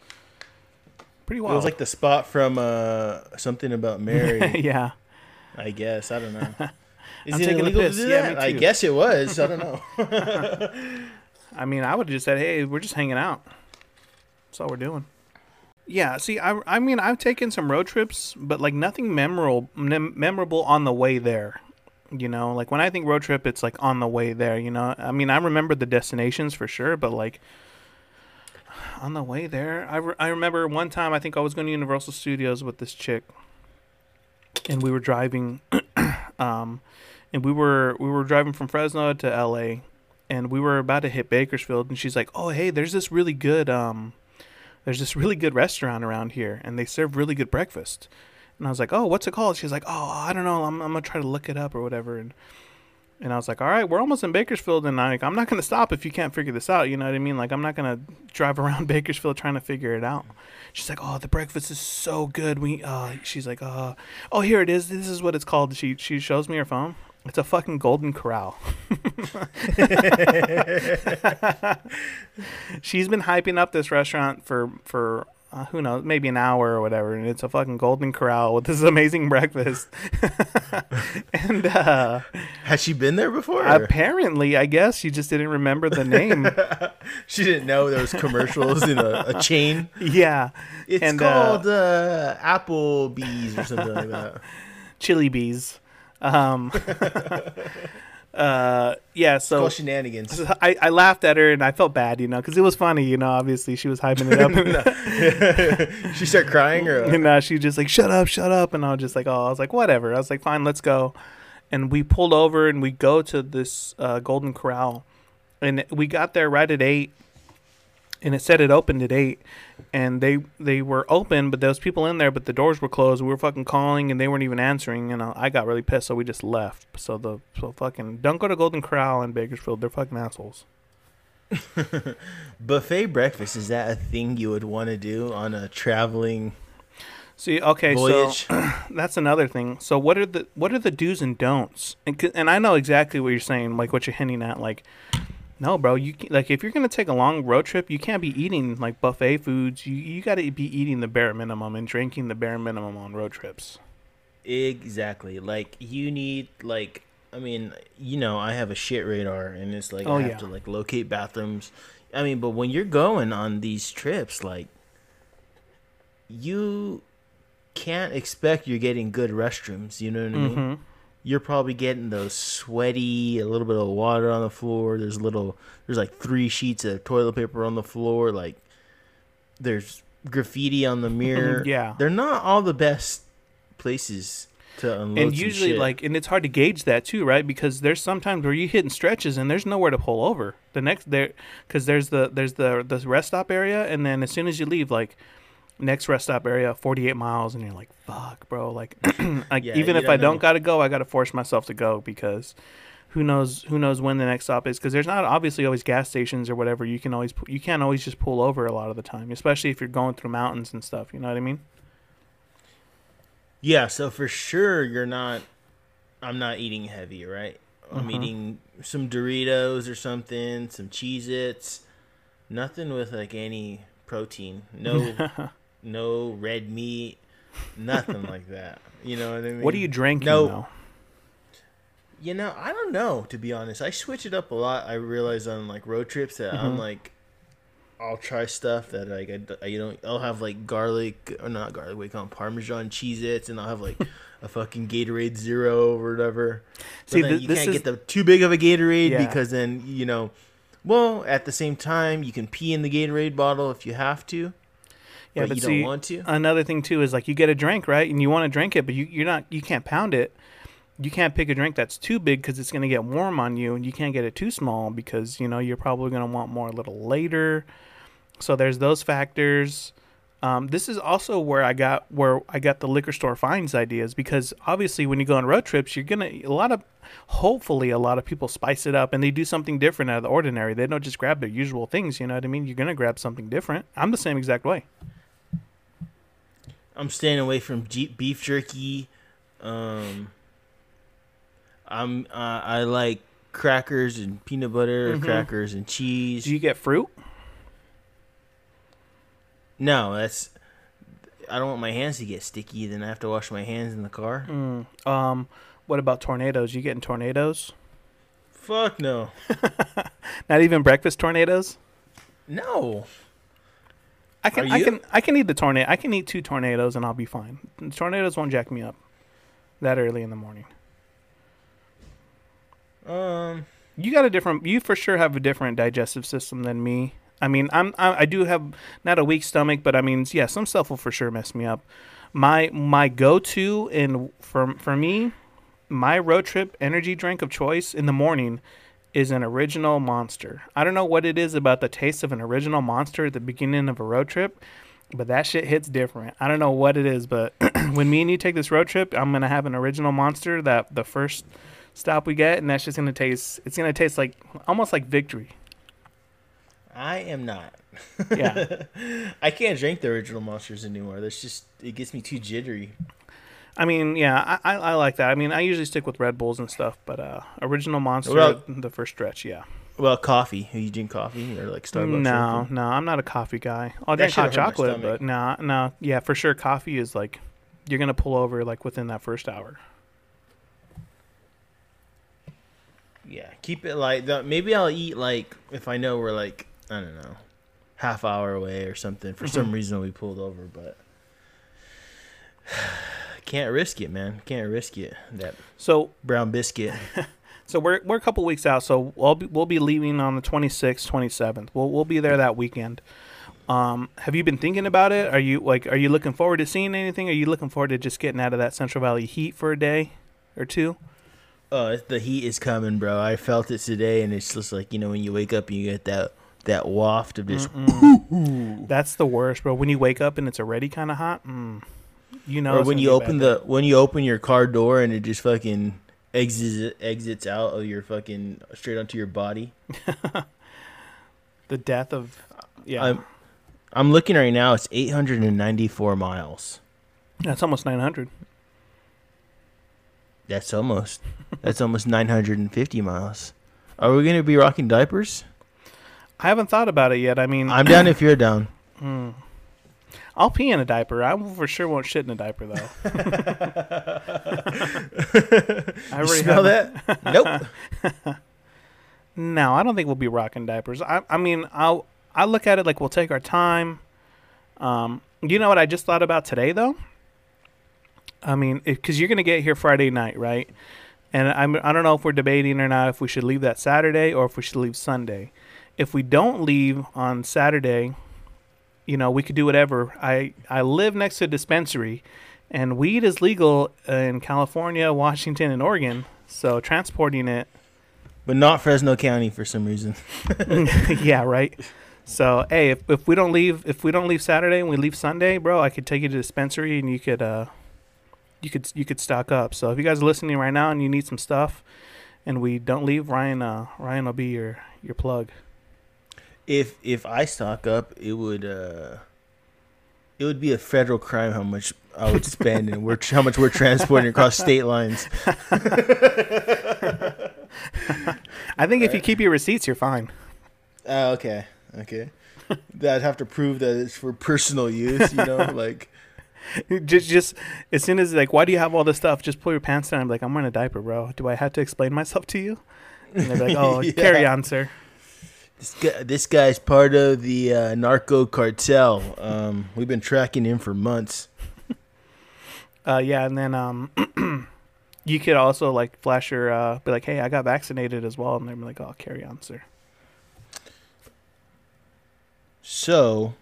Pretty wild. It was like the spot from uh, something about Mary, yeah. I guess. I don't know. Is I'm it taking a illegal piss. to do Yeah, that? I guess it was. I don't know. I mean, I would have just said, "Hey, we're just hanging out." That's all we're doing. Yeah. See, I I mean, I've taken some road trips, but like nothing memorable mem- memorable on the way there. You know, like when I think road trip, it's like on the way there. You know, I mean, I remember the destinations for sure, but like on the way there, I, re- I remember one time I think I was going to Universal Studios with this chick, and we were driving, um, and we were we were driving from Fresno to L.A. and we were about to hit Bakersfield, and she's like, "Oh, hey, there's this really good um, there's this really good restaurant around here, and they serve really good breakfast." And I was like, "Oh, what's it called?" She's like, "Oh, I don't know. I'm I'm gonna try to look it up or whatever." And and I was like, "All right, we're almost in Bakersfield, and like I'm not gonna stop if you can't figure this out. You know what I mean? Like I'm not gonna drive around Bakersfield trying to figure it out." She's like, "Oh, the breakfast is so good. We uh," she's like, "Uh, oh, here it is. This is what it's called." She she shows me her phone. It's a fucking Golden Corral. She's been hyping up this restaurant for for uh, who knows, maybe an hour or whatever, and it's a fucking Golden Corral with this amazing breakfast. and uh, Has she been there before? apparently, I guess she just didn't remember the name. she didn't know there was commercials in a, a chain. yeah, It's And, uh, called uh, Applebee's or something like that. Chili Bees. Um, uh, yeah, so called shenanigans. I, I laughed at her and I felt bad, you know, because it was funny, you know. Obviously, she was hyping it up. she started crying or and uh, she just like shut up shut up and i was just like oh i was like whatever i was like fine let's go and we pulled over and we go to this uh, golden corral and we got there right at eight and it said it opened at eight and they they were open but there was people in there but the doors were closed we were fucking calling and they weren't even answering and uh, i got really pissed so we just left so the so fucking don't go to golden corral in bakersfield they're fucking assholes buffet breakfast. Is that a thing you would want to do on a traveling see okay so that's another thing. So what are the what are the do's and don'ts? And and I know exactly what you're saying, like what you're hinting at. Like, no, bro, you like if you're gonna take a long road trip, you can't be eating like buffet foods. You you got to be eating the bare minimum and drinking the bare minimum on road trips. Exactly. Like you need like I mean, you know, I have a shit radar and it's like Oh, I have yeah. to like locate bathrooms. I mean, but when you're going on these trips, like you can't expect you're getting good restrooms, you know what I mean? Mhm. You're probably getting those sweaty, a little bit of water on the floor. There's little there's like three sheets of toilet paper on the floor, like there's graffiti on the mm-hmm. mirror. Yeah. They're not all the best places to unload And usually, like, and it's hard to gauge that too, right? Because there's sometimes where you're hitting stretches and there's nowhere to pull over. The next there, because there's the there's the the rest stop area, and then as soon as you leave, like next rest stop area, 48 miles, and you're like, fuck, bro. Like, like Yeah, even if I don't don't know. gotta go, I gotta force myself to go because who knows who knows when the next stop is? Because there's not obviously always gas stations or whatever. You can always you can't always just pull over a lot of the time, especially if you're going through mountains and stuff. You know what I mean? yeah, so for sure you're not. I'm not eating heavy, right? I'm Mhm. eating some Doritos or something, some Cheez Its. Nothing with like any protein. No no red meat. Nothing like that. You know what I mean? what are you drinking No. though? You know, I don't know to be honest. I switch it up a lot. I realize on like road trips that I'm Mhm. like, I'll try stuff that like I, I- you know I'll have like garlic or not garlic. We call them Parmesan Cheez-Its, and I'll have like a fucking Gatorade Zero or whatever. See, then th- you this can't is get the too big of a Gatorade Yeah. because then you know. Well, at the same time, you can pee in the Gatorade bottle if you have to, yeah, but, but you see, don't want to. another thing too is like you get a drink right, and you want to drink it, but you, you're not, you can't pound it. You can't pick a drink that's too big because it's going to get warm on you, and you can't get it too small because you know you're probably going to want more a little later. So there's those factors. Um, this is also where I got where I got the liquor store finds ideas because obviously when you go on road trips, you're gonna a lot of hopefully a lot of people spice it up and they do something different out of the ordinary. They don't just grab their usual things. You know what I mean? You're gonna grab something different. I'm the same exact way. I'm staying away from beef jerky. Um, I'm uh, I like crackers and peanut butter, Mhm. crackers and cheese. Do you get fruit? no, that's I don't want my hands to get sticky. Then I have to wash my hands in the car. Mm. Um, what about tornadoes? You getting tornadoes? Fuck no, Not even breakfast tornadoes. no. I can I can I can eat the tornado. I can eat two tornadoes and I'll be fine. Tornadoes won't jack me up that early in the morning. Um, You got a different. You for sure have a different digestive system than me. I mean, I'm I, I do have not a weak stomach, but I mean, yeah, some stuff will for sure mess me up. My my go to and for for me, my road trip energy drink of choice in the morning is an original monster. I don't know what it is about the taste of an original monster at the beginning of a road trip, but that shit hits different. I don't know what it is, but when me and you take this road trip, I'm gonna have an original monster that the first stop we get, and that's just gonna taste. It's gonna taste like almost like victory. I am not. Yeah. I can't drink the original monsters anymore. That's just it gets me too jittery. I mean, yeah, I, I, I like that. I mean, I usually stick with Red Bulls and stuff, but uh, original monster, Well- the first stretch, yeah. Well, coffee. You drink coffee or like Starbucks? no, no, I'm not a coffee guy. I'll That drink hot should've hurt my chocolate, but no, no, yeah, for sure, coffee is like you're gonna pull over like within that first hour. Yeah, keep it like that. Maybe I'll eat like if I know we're like I don't know, half hour away or something. For some reason we pulled over, but can't risk it, man. Can't risk it. That So, brown biscuit. so we're we're a couple weeks out. So we'll be, we'll be leaving on the 26th, 27th. We'll we'll be there that weekend. Um, have you been thinking about it? Are you like are you looking forward to seeing anything? Are you looking forward to just getting out of that Central Valley heat for a day or two? Oh, the heat is coming, bro. I felt it today, and it's just like you know when you wake up and you get that that waft of just. That's the worst, bro. When you wake up and it's already kind of hot, mm, you know. or when you open the when you open your car door and it just fucking exits exits out of your fucking straight onto your body. the death of, yeah, I'm I'm looking right now. It's 894 miles. that's almost nine hundred. That's almost that's almost 950 miles. Are we gonna be rocking diapers? I haven't thought about it yet. I mean, I'm down if you're down. hmm. I'll pee in a diaper. I for sure won't shit in a diaper though. I You smell have- that? nope. No, I don't think we'll be rocking diapers. I, I mean, I'll I look at it like we'll take our time. Um, you know what I just thought about today though. I mean, because you're gonna get here Friday night, right? And I'm I don't know if we're debating or not if we should leave that Saturday or if we should leave Sunday. If we don't leave on Saturday, you know, we could do whatever. I I live next to a dispensary, and weed is legal in California, Washington, and Oregon. So transporting it But not Fresno County for some reason. yeah, right. So hey, if, if we don't leave if we don't leave Saturday and we leave Sunday, bro, I could take you to the dispensary and you could uh you could you could stock up. So if you guys are listening right now and you need some stuff and we don't leave, Ryan uh Ryan will be your your plug. If if I stock up, it would uh it would be a federal crime how much I would spend and we're how much we're transporting across state lines. I think if you keep your receipts, you're fine. Oh, okay, okay. I'd have to prove that it's for personal use. You know, like just, just as soon as like, why do you have all this stuff? Just pull your pants down. I'm like, I'm wearing a diaper, bro. Do I have to explain myself to you? And they're like, oh, Yeah. carry on, sir. This guy. This guy's part of the uh, narco cartel. Um, we've been tracking him for months. Uh, yeah, and then um, you could also like flash your, uh, be like, hey, I got vaccinated as well, and they're like, oh, carry on, sir. So,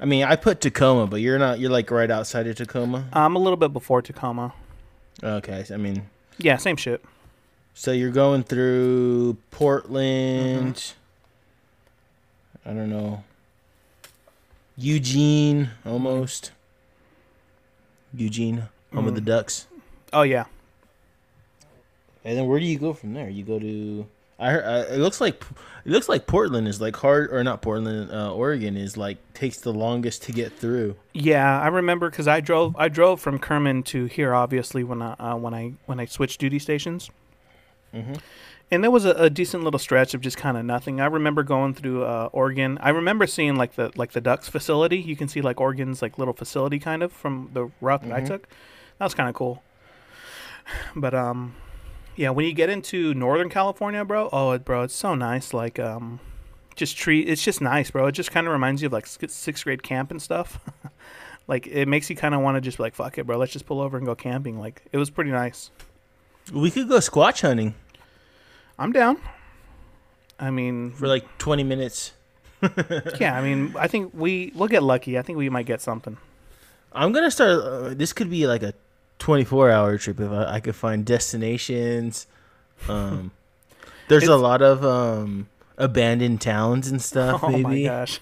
I mean, I put Tacoma, but you're not. You're like right outside of Tacoma. I'm a little bit before Tacoma. Okay, I mean, Yeah, same shit. So you're going through Portland. I don't know. Eugene, almost. Eugene, home of the Ducks. Oh yeah, And then where do you go from there? You go to I heard, uh, it looks like it looks like Portland is like hard or not Portland, uh, Oregon is like takes the longest to get through. yeah. I remember because I drove, I drove from Kerman to here, obviously when I uh, when I when I switched duty stations. Mm-hmm. And there was a, a decent little stretch of just kind of nothing. I remember going through uh, Oregon. I remember seeing like the like the Ducks facility. You can see like Oregon's like little facility kind of from the route that I Mhm. took. That was kind of cool. But um, yeah, when you get into Northern California, bro, oh, it, bro, it's so nice. Like um, just treat. It's just nice, bro. It just kind of reminds you of like sixth grade camp and stuff. like it makes you kind of want to just be like, fuck it, bro. Let's just pull over and go camping. Like it was pretty nice. We could go squatch hunting I'm down. I mean, for like 20 minutes. yeah, I mean, I think we we'll get lucky. I think we might get something. I'm gonna start. Uh, this could be like a 24 hour trip if I, I could find destinations. Um, there's a lot of um abandoned towns and stuff. oh my maybe. gosh.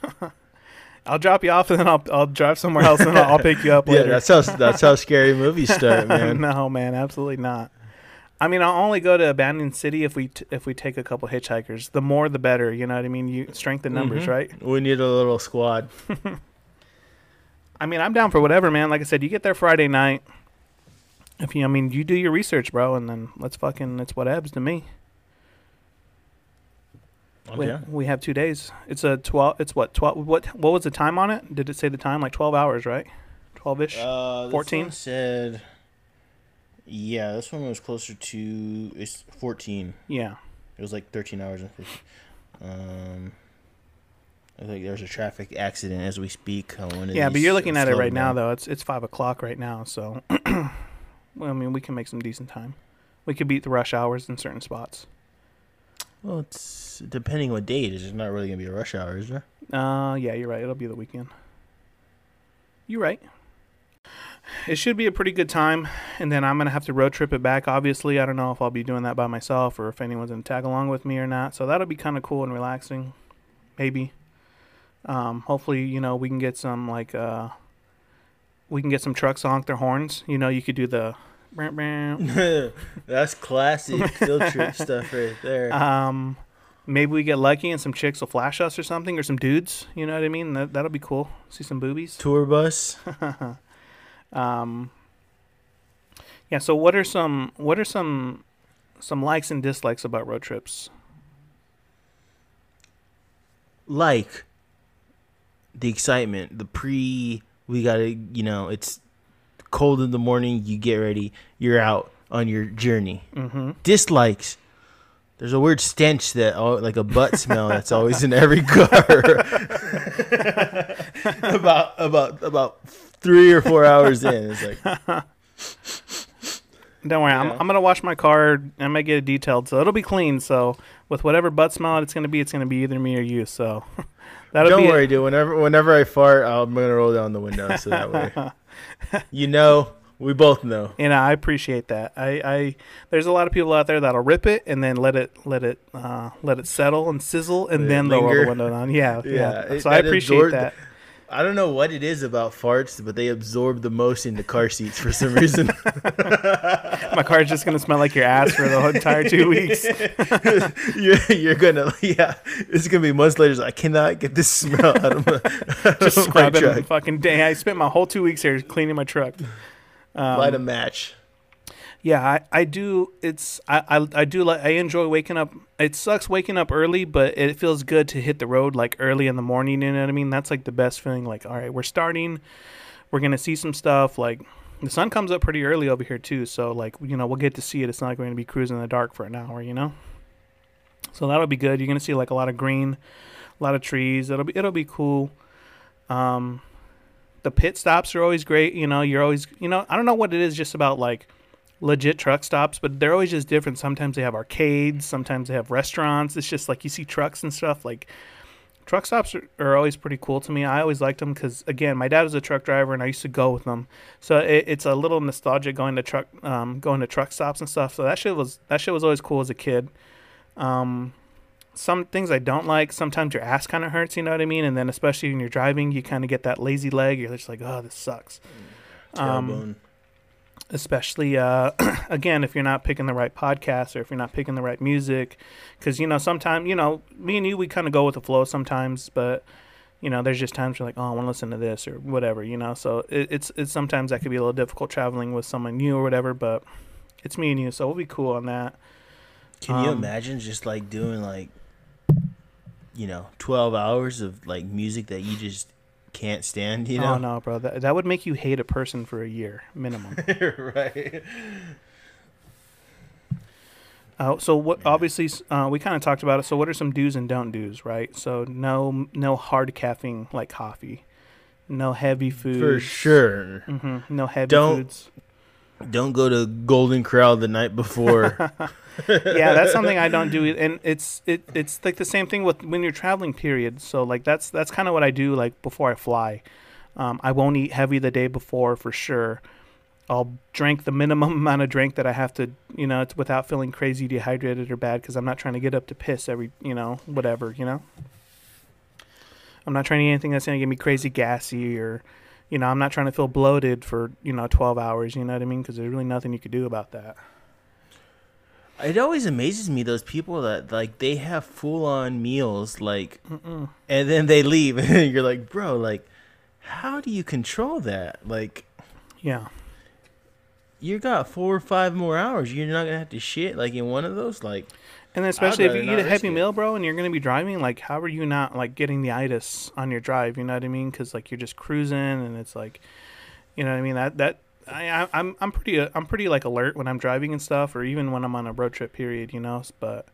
I'll drop you off and then I'll I'll drive somewhere else and I'll, I'll pick you up later. Yeah, that's how that's how scary movies start, man. no, man, absolutely not. I mean, I'll only go to abandoned city if we t- if we take a couple hitchhikers. The more, the better. You know what I mean? You strengthen numbers, Mhm. right? We need a little squad. I mean, I'm down for whatever, man. Like I said, you get there Friday night. If you, I mean, you do your research, bro, and then let's fucking, it's whatevs to me. We, Okay. we have two days. It's a twelve. It's what twelve? What what was the time on it? Did it say the time? Like twelve hours, right? Twelve ish. Uh, 14? said. Yeah, this one was closer to it's 14. yeah. It was like 13 hours and 50. Um, I think there's a traffic accident as we speak Yeah, but you're looking at it right now, though. It's it's five o'clock right now, so well, I mean, we can make some decent time. We could beat the rush hours in certain spots. Well, it's depending on what day it is. It's not really gonna be a rush hour, is there? Uh, yeah, you're right. It'll be the weekend. You're right. It should be a pretty good time, and then I'm gonna have to road trip it back. Obviously, I don't know if I'll be doing that by myself or if anyone's gonna tag along with me or not. So that'll be kind of cool and relaxing, maybe. Um, hopefully, you know, we can get some like uh, we can get some trucks honk their horns. You know, you could do the. That's classic field trip stuff right there. Um, maybe we get lucky and some chicks will flash us or something, or some dudes. You know what I mean? That that'll be cool. See some boobies. Tour bus. Um, yeah. So what are some what are some some likes and dislikes about road trips? like the excitement, the pre we gotta you know, it's cold in the morning, you get ready, you're out on your journey. Mm-hmm. Dislikes. There's a weird stench that al- like a butt smell that's always in every car. about about about three or four hours in. It's like Don't worry, I'm I'm gonna wash my car. I might get it detailed, so it'll be clean. So with whatever butt smell it's gonna be, it's gonna be either me or you. So that'll Don't worry, dude. Whenever whenever I fart, I'm gonna roll down the window so that way. you know, we both know. And I appreciate that. I, I there's a lot of people out there that'll rip it and then let it let it uh, let it settle and sizzle and Let then they'll roll the window down. Yeah, yeah. Yeah, it- so I appreciate absorbed- that. I don't know what it is about farts, but they absorb the most into car seats for some reason. My car's just gonna smell like your ass for the whole entire two weeks. you're, you're gonna, yeah, it's gonna be months later. I cannot get this smell out of my, out Just of my truck. fucking day. I spent my whole two weeks here cleaning my truck. Um, Light a match. Yeah, I, I do. It's I, I I do like I enjoy waking up. It sucks waking up early, but it feels good to hit the road like early in the morning. You know what I mean? That's like the best feeling. Like, all right, we're starting. We're gonna see some stuff. Like the sun comes up pretty early over here too, so like you know we'll get to see it. It's not going to be cruising in the dark for an hour. You know. So that'll be good. You're gonna see like a lot of green, a lot of trees. It'll be it'll be cool. Um, the pit stops are always great. You know, you're always you know I don't know what it is just about like legit truck stops, but they're always just different. Sometimes they have arcades, sometimes they have restaurants. It's just like you see trucks and stuff. Like truck stops are, are always pretty cool to me. I always liked them because again, my dad was a truck driver and I used to go with them. So it, it's a little nostalgic going to truck, um, going to truck stops and stuff. So that shit was that shit was always cool as a kid. Um, some things I don't like. Sometimes your ass kind of hurts. You know what I mean? And then especially when you're driving, you kind of get that lazy leg. You're just like, oh, this sucks. Um. Especially uh, again if you're not picking the right podcast or if you're not picking the right music because you know sometimes you know me and you we kind of go with the flow sometimes but you know there's just times you're like oh i want to listen to this or whatever you know? So it, it's it's sometimes that could be a little difficult traveling with someone new or whatever but it's me and you so we'll be cool on that. Can you um, imagine just like doing like, you know, twelve hours of like music that you just can't stand? You know, oh no bro that, that would make you hate a person for a year minimum right? Uh, so what? Obviously, uh, we kind of talked about it. So what are some do's and don't do's, right? So no, no hard caffeine like coffee, no heavy foods, For sure. hmm no heavy Don't- foods. Don't go to Golden Corral the night before. yeah, that's something I don't do, and it's it it's like the same thing with when you're traveling. Period. So like that's that's kind of what I do like before I fly. Um, I won't eat heavy the day before for sure. I'll drink the minimum amount of drink that I have to, you know, it's without feeling crazy dehydrated or bad because I'm not trying to get up to piss every, you know, whatever, you know. I'm not trying to eat anything that's gonna get me crazy gassy or, you know, I'm not trying to feel bloated for you know 12 hours. You know what I mean? Because there's really nothing you could do about that. it always amazes me those people that like they have full on meals like, Mm-mm. and then they leave, and you're like, bro, like, how do you control that? Like, Yeah. you got four or five more hours. You're not gonna have to shit like in one of those. Like, And especially if you eat a heavy meal, bro, and you're gonna be driving, like, how are you not like getting the itis on your drive? You know what I mean? Because like you're just cruising, and it's like, you know what I mean? That that I, I I'm I'm pretty uh, I'm pretty like alert when I'm driving and stuff, or even when I'm on a road trip. Period. You know, but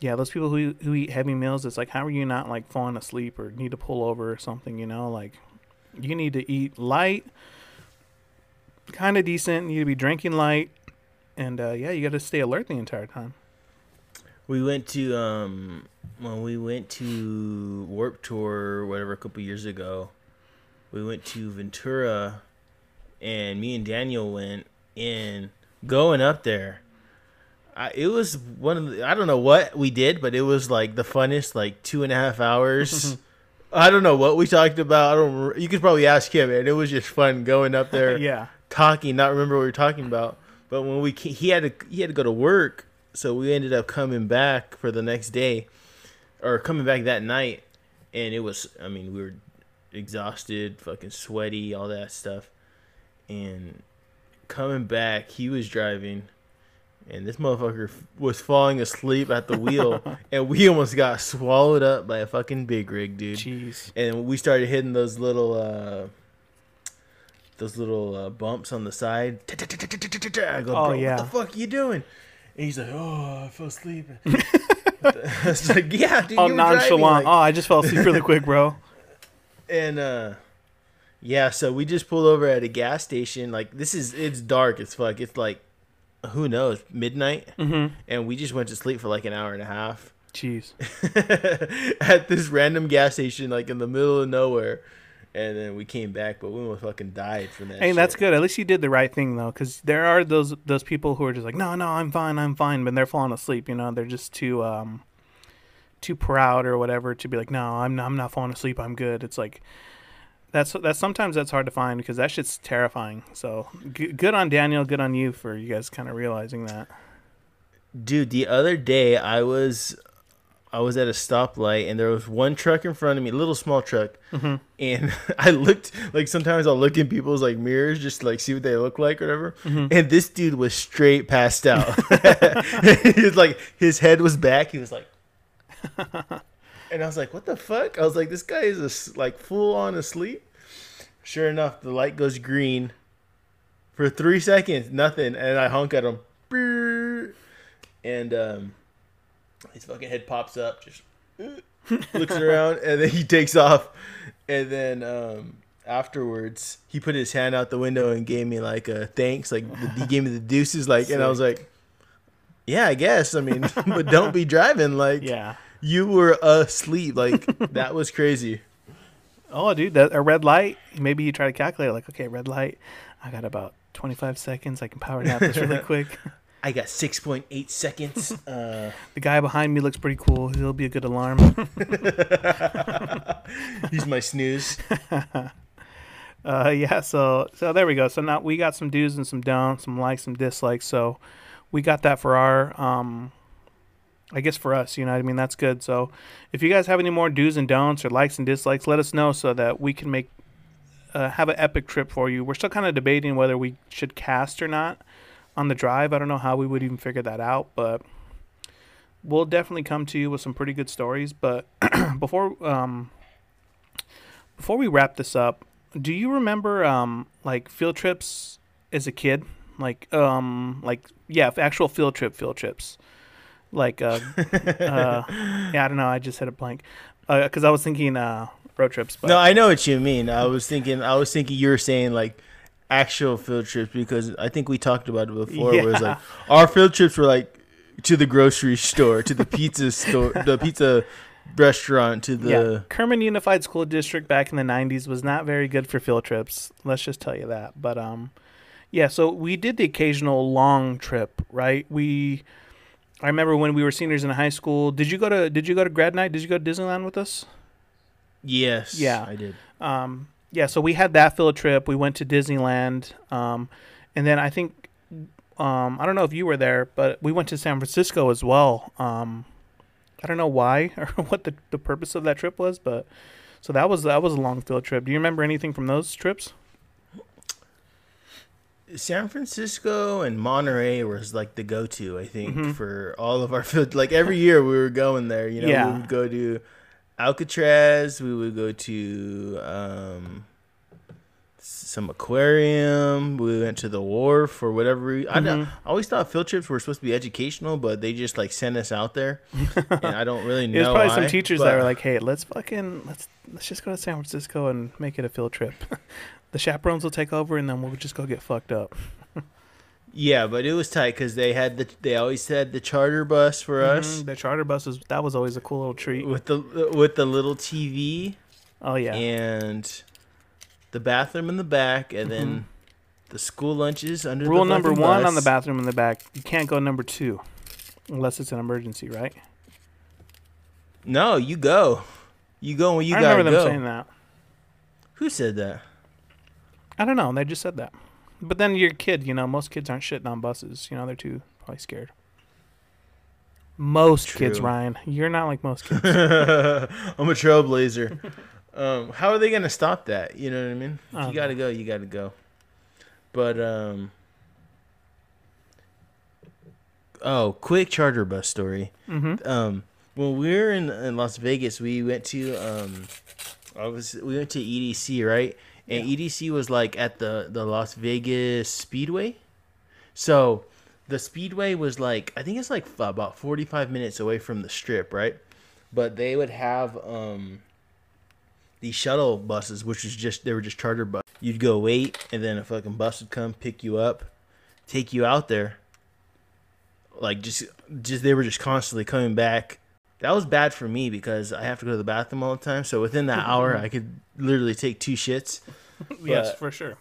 yeah, those people who who eat heavy meals, it's like, how are you not like falling asleep or need to pull over or something? You know, like you need to eat light, kind of decent. You need to be drinking light, and uh, yeah, you got to stay alert the entire time. We went to um when we went to Warped Tour whatever a couple years ago. We went to Ventura, and me and Daniel went in. Going up there, I, it was one of the, I don't know what we did, but it was like the funnest like two and a half hours. I don't know what we talked about. I don't. You could probably ask him, and it was just fun going up there yeah. talking, not remember what we were talking about. But when we he had to he had to go to work, so we ended up coming back for the next day, or coming back that night, and it was I mean we were exhausted, fucking sweaty, all that stuff, and coming back he was driving. And this motherfucker f- was falling asleep at the wheel, and we almost got swallowed up by a fucking big rig, dude Jeez. and we started hitting those little uh those little uh, bumps on the side. I go, Oh, yeah. what the fuck are you doing? And he's like, oh, I fell asleep. it's like, yeah, dude, Oh, you nonchalant. like- oh, I just fell asleep really quick, bro. and uh, yeah, so we just pulled over at a gas station. Like this is it's dark as fuck. It's like who knows midnight, Mm-hmm. and we just went to sleep for like an hour and a half. Jeez. at this random gas station, like in the middle of nowhere. And then we came back, but we almost fucking died from that. Hey, that's good. At least you did the right thing, though, because there are those those people who are just like, no, no, I'm fine, I'm fine, but they're falling asleep. You know, they're just too um too proud or whatever to be like, no, I'm not, I'm not falling asleep. I'm good. It's like that's that's sometimes that's hard to find because that shit's terrifying. So g- good on Daniel, good on you for you guys kind of realizing that. Dude, the other day I was I was at a stoplight and there was one truck in front of me, a little small truck, Mm-hmm. and I looked like sometimes I'll look in people's like mirrors just to, like see what they look like or whatever. Mm-hmm. And this dude was straight passed out. he was like his head was back. He was like, and I was like, what the fuck? I was like, this guy is a, like full on asleep. Sure enough, the light goes green for three seconds, nothing, and I honk at him, and um, his fucking head pops up, just looks around, and then he takes off, and then um, afterwards he put his hand out the window and gave me like a thanks, like he gave me the deuces, like, and I was like, yeah, I guess, I mean, but don't be driving, like, Yeah. you were asleep, like that was crazy. Oh, dude, that a red light. Maybe you try to calculate like, okay, red light. I got about 25 seconds. I can power nap this really quick. I got six point eight seconds. Uh, The guy behind me looks pretty cool. He'll be a good alarm. He's my snooze. Uh, yeah, so so there we go. So now we got some do's and some don'ts, some likes, some dislikes. So we got that for our, um, I guess for us, you know what I mean. That's good. So if you guys have any more do's and don'ts or likes and dislikes, let us know so that we can make uh, have an epic trip for you. We're still kind of debating whether we should cast or not on the drive. I don't know how we would even figure that out, but we'll definitely come to you with some pretty good stories. But before um, before we wrap this up, do you remember um like field trips as a kid? Like um like yeah, actual field trip field trips. Like uh, uh yeah, I don't know, I just had a blank. Uh, cuz I was thinking uh road trips, but No, I know what you mean. I was thinking. I was thinking you were saying like actual field trips because I think we talked about it before. Where it's like our field trips were like to the grocery store, to the pizza store, the pizza restaurant, to the. yeah, Kerman Unified School District back in the 90s was not very good for field trips. Let's just tell you that. But um yeah, so we did the occasional long trip, right? We I remember when we were seniors in high school. Did you go to did you go to grad night? Did you go to Disneyland with us? Yes. Yeah. I did. Um, yeah, so we had that field trip. We went to Disneyland, um, and then I think um, I don't know if you were there, but we went to San Francisco as well. Um, I don't know why or what the, the purpose of that trip was, but so that was that was a long field trip. Do you remember anything from those trips? San Francisco and Monterey was like the go-to, I think, Mhm. for all of our field. Like every year we were going there. You know, Yeah. we would go to Alcatraz. We would go to um, some aquarium. We went to the wharf or whatever. I, Mhm. I always thought field trips were supposed to be educational, but they just like sent us out there, and I don't really know. There's probably why, some teachers but- that were like, "Hey, let's fucking let's let's just go to San Francisco and make it a field trip." the chaperones will take over, and then we'll just go get fucked up. Yeah, but it was tight because they had the they always had the charter bus for us Mhm, The charter buses that was always a cool little treat. with the with the little TV. Oh yeah. and the bathroom in the back, and then the school lunches under. Rule number one bus. on the bathroom in the back: you can't go number two, unless it's an emergency, right? No, you go. You go when you I gotta remember them go. saying that. Who said that? I don't know. They just said that. But then you're a kid, you know. Most kids aren't shitting on buses. You know, they're too probably scared. Most kids, Ryan. You're not like most kids. I'm a trailblazer. um, how are they gonna stop that? You know what I mean? If you gotta go. You gotta go. But um. Oh, quick charter bus story. mm-hmm. um when we were in, in Las Vegas, we went to um I was we went to EDC, right? And EDC was like at the the Las Vegas Speedway. So the Speedway was like I think it's like f- about 45 minutes away from the strip, right? But they would have um these shuttle buses, which was just they were just charter bus. You'd go wait, and then a fucking bus would come pick you up, take you out there. Like just just they were just constantly coming back. That was bad for me because I have to go to the bathroom all the time. So within that hour, I could literally take two shits. yes, But- for sure.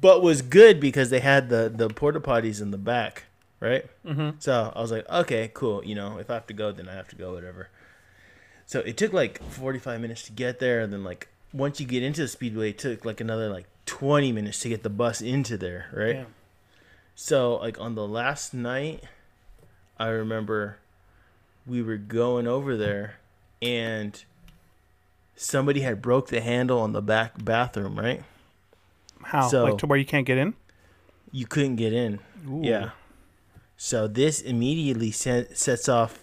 But was good because they had the the porta potties in the back, right? Mm-hmm. So I was like, okay, cool. You know, if I have to go, then I have to go, whatever. So it took like 45 minutes to get there. And then, like, once you get into the speedway, it took like another like 20 minutes to get the bus into there, right? Yeah. So, like, on the last night, I remember we were going over there, and somebody had broke the handle on the back bathroom. Right, How? So- like to where you can't get in? you couldn't get in. Ooh. Yeah. So this immediately set, sets off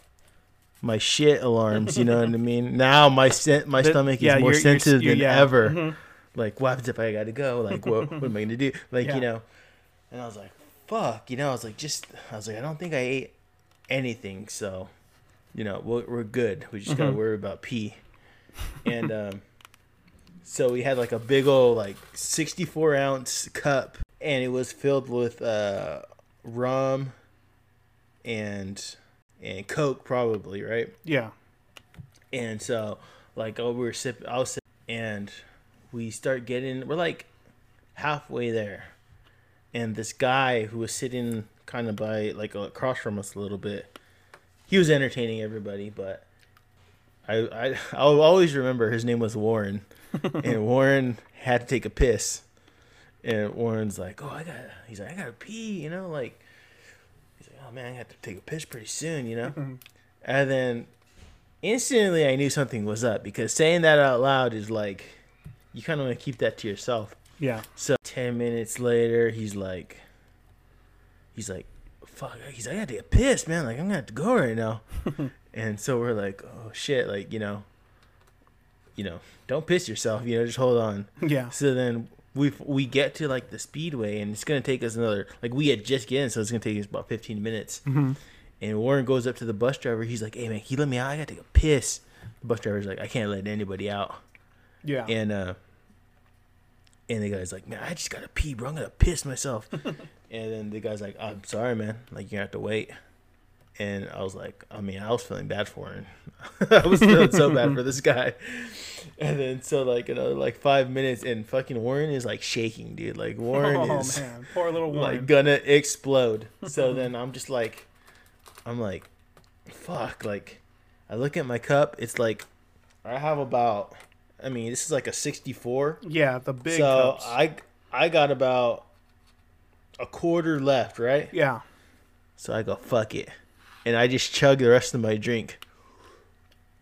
my shit alarms. You know what I mean? Now my sen- my The- stomach is yeah, more you're- sensitive you're- than yeah. ever. Mhm. Like, what happens if I gotta go? Like, what, what am I gonna do? Like, Yeah. you know. And I was like, fuck. You know, I was like, just, I was like, I don't think I ate anything. So, you know, we're, we're good. We just gotta Mhm. worry about pee. And um, so we had like a big old like 64 ounce cup, and it was filled with uh, rum and and Coke probably, right? Yeah. And so, like, oh, we were sipping, I was sipping, and we start getting, we're like halfway there. And this guy who was sitting kind of by, like, across from us a little bit, he was entertaining everybody, but I, I, I'll always remember his name was Warren. and Warren had to take a piss. And Warren's like, oh, I got, he's like, I gotta pee, you know, like, he's like, oh man, I have to take a piss pretty soon, you know? and then instantly I knew something was up because saying that out loud is like you kind of want to keep that to yourself. Yeah. So 10 minutes later, he's like he's like fuck, he's like I got to get pissed, man. Like I'm to have to go right now. and so we're like, "Oh shit, like, you know, you know, don't piss yourself, you know, just hold on." Yeah. So then we we get to like the speedway and it's to take us another like we had just get in, so it's to take us about 15 minutes. hmm And Warren goes up to the bus driver. He's like, "Hey man, he let me out? I gotta take a piss." The bus driver's like, "I can't let anybody out." Yeah. And uh, and the guy's like, "Man, I just gotta pee, bro. I'm gonna piss myself." and then the guy's like, "I'm sorry, man. Like you have to wait." And I was like, I mean, I was feeling bad for him. I was feeling so bad for this guy. And then so like another like five minutes, and fucking Warren is like shaking, dude. Like Warren oh is man, poor little like gonna explode. So then I'm just like, I'm like, fuck. Like, I look at my cup. It's like, I have about. I mean, this is like a 64. yeah, the big so cups. I I got about a quarter left, right? yeah. So I go fuck it, and I just chug the rest of my drink.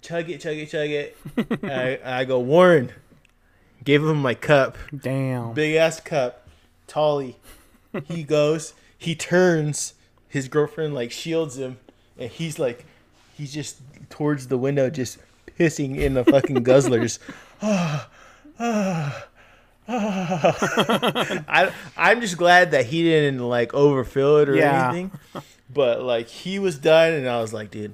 Chug it, chug it, chug it. I, I go Warren. Gave him my cup Damn. big ass cup, Tolly. He goes, he turns, his girlfriend like shields him, and he's like, he's just towards the window, just pissing in the fucking guzzlers. Ah, ah, ah. I I'm just glad that he didn't like overfill it or Yeah. anything. But like he was done, and I was like, dude.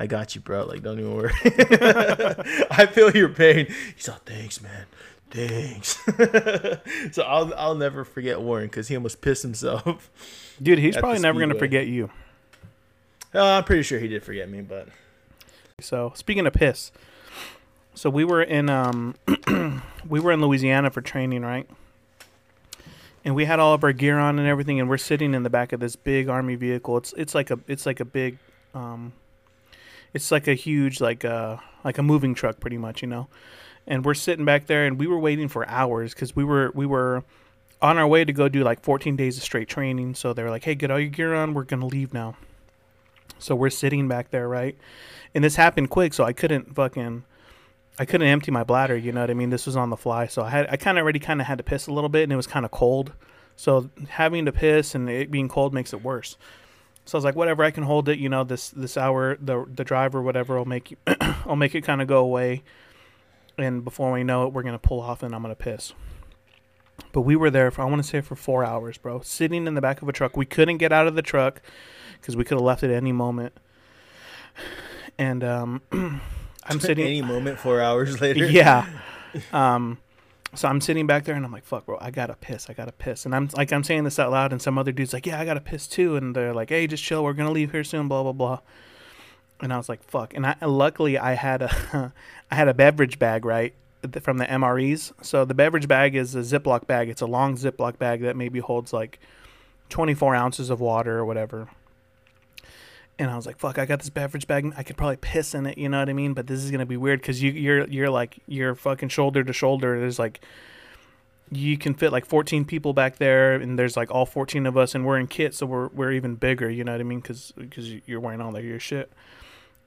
I got you, bro. Like, don't even worry. I feel your pain. He's like, thanks, man. Thanks. so I'll I'll never forget Warren because he almost pissed himself. Dude, he's probably never gonna forget you. Uh, I'm pretty sure he did forget me, but So speaking of piss, so we were in um we were in Louisiana for training, right? And we had all of our gear on and everything, and we're sitting in the back of this big army vehicle. It's it's like a it's like a big um it's like a huge like uh like a moving truck pretty much, you know. And we're sitting back there and we were waiting for hours cuz we were we were on our way to go do like 14 days of straight training. So they were like, "Hey, get all your gear on. We're to leave now." So we're sitting back there, right? and this happened quick, so I couldn't fucking, I couldn't empty my bladder. You know what I mean? This was on the fly, so I had, I kind of already kind of had to piss a little bit, and it was kind of cold. So having to piss and it being cold makes it worse. So I was like, whatever, I can hold it. You know, this this hour, the the driver, whatever, will make you, I'll make it kind of go away. And before we know it, we're gonna pull off, and I'm gonna piss. But we were there for I want to say for four hours, bro, sitting in the back of a truck. We couldn't get out of the truck because we could have left at any moment. And um, I'm sitting. any moment, four hours later. yeah. Um, so I'm sitting back there and I'm like, "Fuck, bro, I gotta piss. I gotta piss." And I'm like, I'm saying this out loud, and some other dude's like, "Yeah, I gotta piss too." And they're like, "Hey, just chill. We're gonna leave here soon." Blah blah blah. And I was like, "Fuck!" And I luckily I had a I had a beverage bag right from the MREs. So the beverage bag is a Ziploc bag. It's a long Ziploc bag that maybe holds like 24 ounces of water or whatever. And I was like, "Fuck! I got this beverage bag. I could probably piss in it. You know what I mean? But this is gonna be weird because you, you're you're like you're fucking shoulder to shoulder. There's like you can fit like 14 people back there, and there's like all 14 of us, and we're in kit, so we're we're even bigger. You know what I mean? Because because you're wearing all like your shit.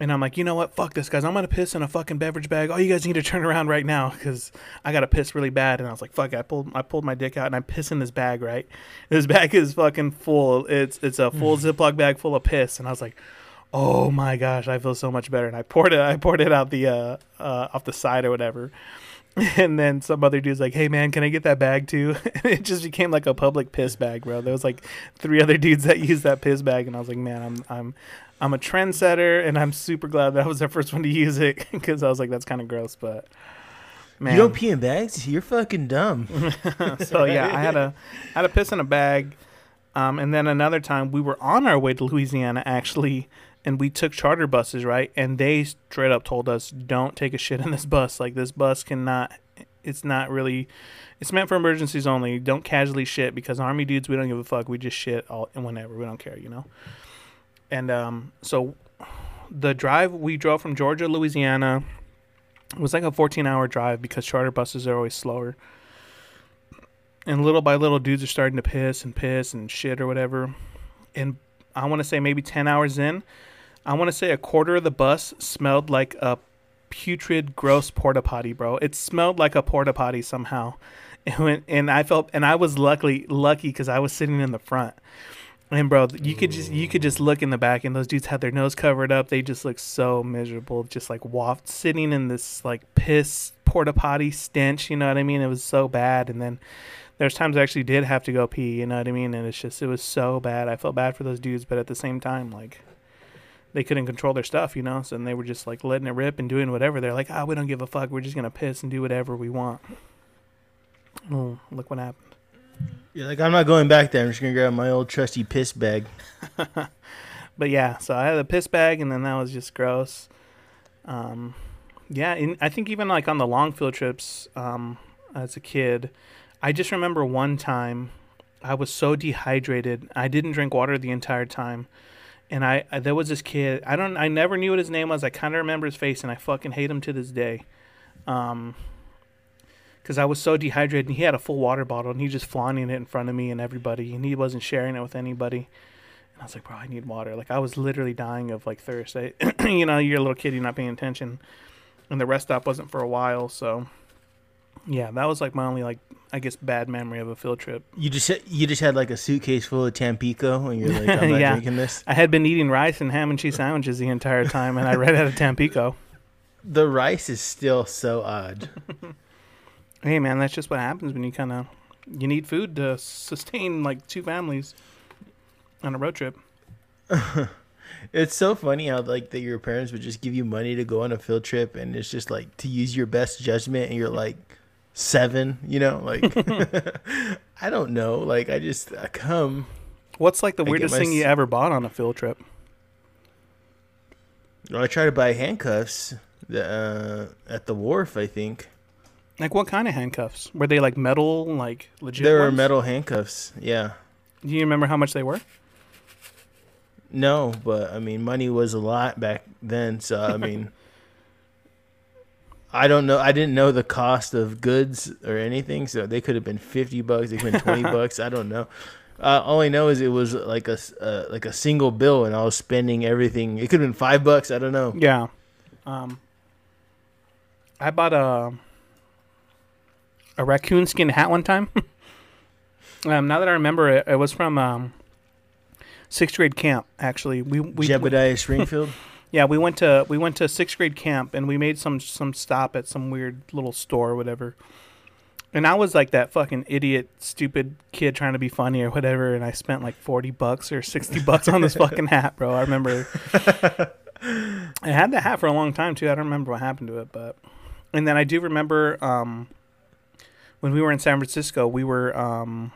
And I'm like, you know what? Fuck this, guys. I'm gonna piss in a fucking beverage bag. Oh, you guys need to turn around right now because I gotta piss really bad. And I was like, fuck. it. I pulled I pulled my dick out and I piss in this bag. Right, this bag is fucking full. It's it's a full Ziploc bag full of piss. And I was like, oh my gosh, I feel so much better. And I poured it I poured it out the uh, uh off the side or whatever. And then some other dude's like, "Hey man, can I get that bag too?" And it just became like a public piss bag, bro. There was like three other dudes that used that piss bag, and I was like, "Man, I'm I'm I'm a trendsetter, and I'm super glad that I was the first one to use it because I was like, that's kind of gross." But man, You don't pee in bags? You're fucking dumb. so yeah, I had a I had a piss in a bag, um, and then another time we were on our way to Louisiana actually, and we took charter buses right, and they straight up told us don't take a shit in this bus. Like this bus cannot, it's not really, it's meant for emergencies only. Don't casually shit because army dudes we don't give a fuck. We just shit all and whenever we don't care, you know. And um, so the drive we drove from Georgia, Louisiana. Was like a 14 hour drive because charter buses are always slower. And little by little dudes are starting to piss and piss and shit or whatever. And i want to say maybe 10 hours in i want to say a quarter of the bus smelled like a putrid gross porta potty bro. It smelled like a porta potty somehow. And, and i felt and i was luckily lucky because i was sitting in the front and bro you could just you could just look in the back and those dudes had their nose covered up they just look so miserable just like waft sitting in this like piss porta potty stench you know what i mean it was so bad and then there's times I actually did have to go pee, you know what I mean? And it's just it was so bad. I felt bad for those dudes, but at the same time, like they couldn't control their stuff, you know, so and they were just like letting it rip and doing whatever. They're like, ah, we don't give a fuck. We're just gonna piss and do whatever we want. Oh, look what happened. You're like, I'm not going back there. I'm just gonna grab my old trusty piss bag. But yeah, so I had a piss bag, and then that was just gross. Um, yeah, and I think even like on the long field trips, um, as a kid, I just remember one time I was so dehydrated. I didn't drink water the entire time. And I, I there was this kid. I don't I never knew what his name was. I kind of remember his face and I fucking hate him to this day. Um cuz I was so dehydrated and he had a full water bottle and he just flaunting it in front of me and everybody and he wasn't sharing it with anybody. And I was like, "Bro, I need water." Like I was literally dying of like thirst. I, you know, you're a little kid, you're not paying attention. And the rest stop wasn't for a while, so yeah, that was like my only like I guess bad memory of a field trip. You just you just had like a suitcase full of Tampico, and you're like, I'm not Yeah. drinking this. I had been eating rice and ham and cheese sandwiches the entire time, and I ran out of Tampico. The rice is still so odd. Hey man, that's just what happens when you kind of you need food to sustain like two families on a road trip. It's so funny how like that your parents would just give you money to go on a field trip, and it's just like to use your best judgment, and you're like seven, you know, like I don't know, like I just I come. What's like the weirdest thing you ever bought on a field trip? I try to buy handcuffs uh, at the wharf. I think Like what kind of handcuffs? Were they like metal, like legit? there were ones? metal handcuffs. Yeah, Do you remember how much they were? no, but I mean, money was a lot back then. So I mean, I don't know. I didn't know the cost of goods or anything. So they could have been fifty bucks. They could have been twenty bucks. I don't know. Uh, all I know is it was like a uh, like a single bill, and I was spending everything. It could have been five bucks. I don't know. Yeah. Um, I bought a a raccoon skin hat one time. um, now that I remember it, it was from um, sixth grade camp. Actually, we we Jebediah Springfield. yeah we went to we went to sixth grade camp and we made some some stop at some weird little store or whatever. And I was like that fucking idiot, stupid kid trying to be funny or whatever, and I spent like forty bucks or sixty bucks on this fucking hat, bro. I remember I had the hat for a long time too. I don't remember what happened to it, but and then I do remember um, when we were in San Francisco, we were um,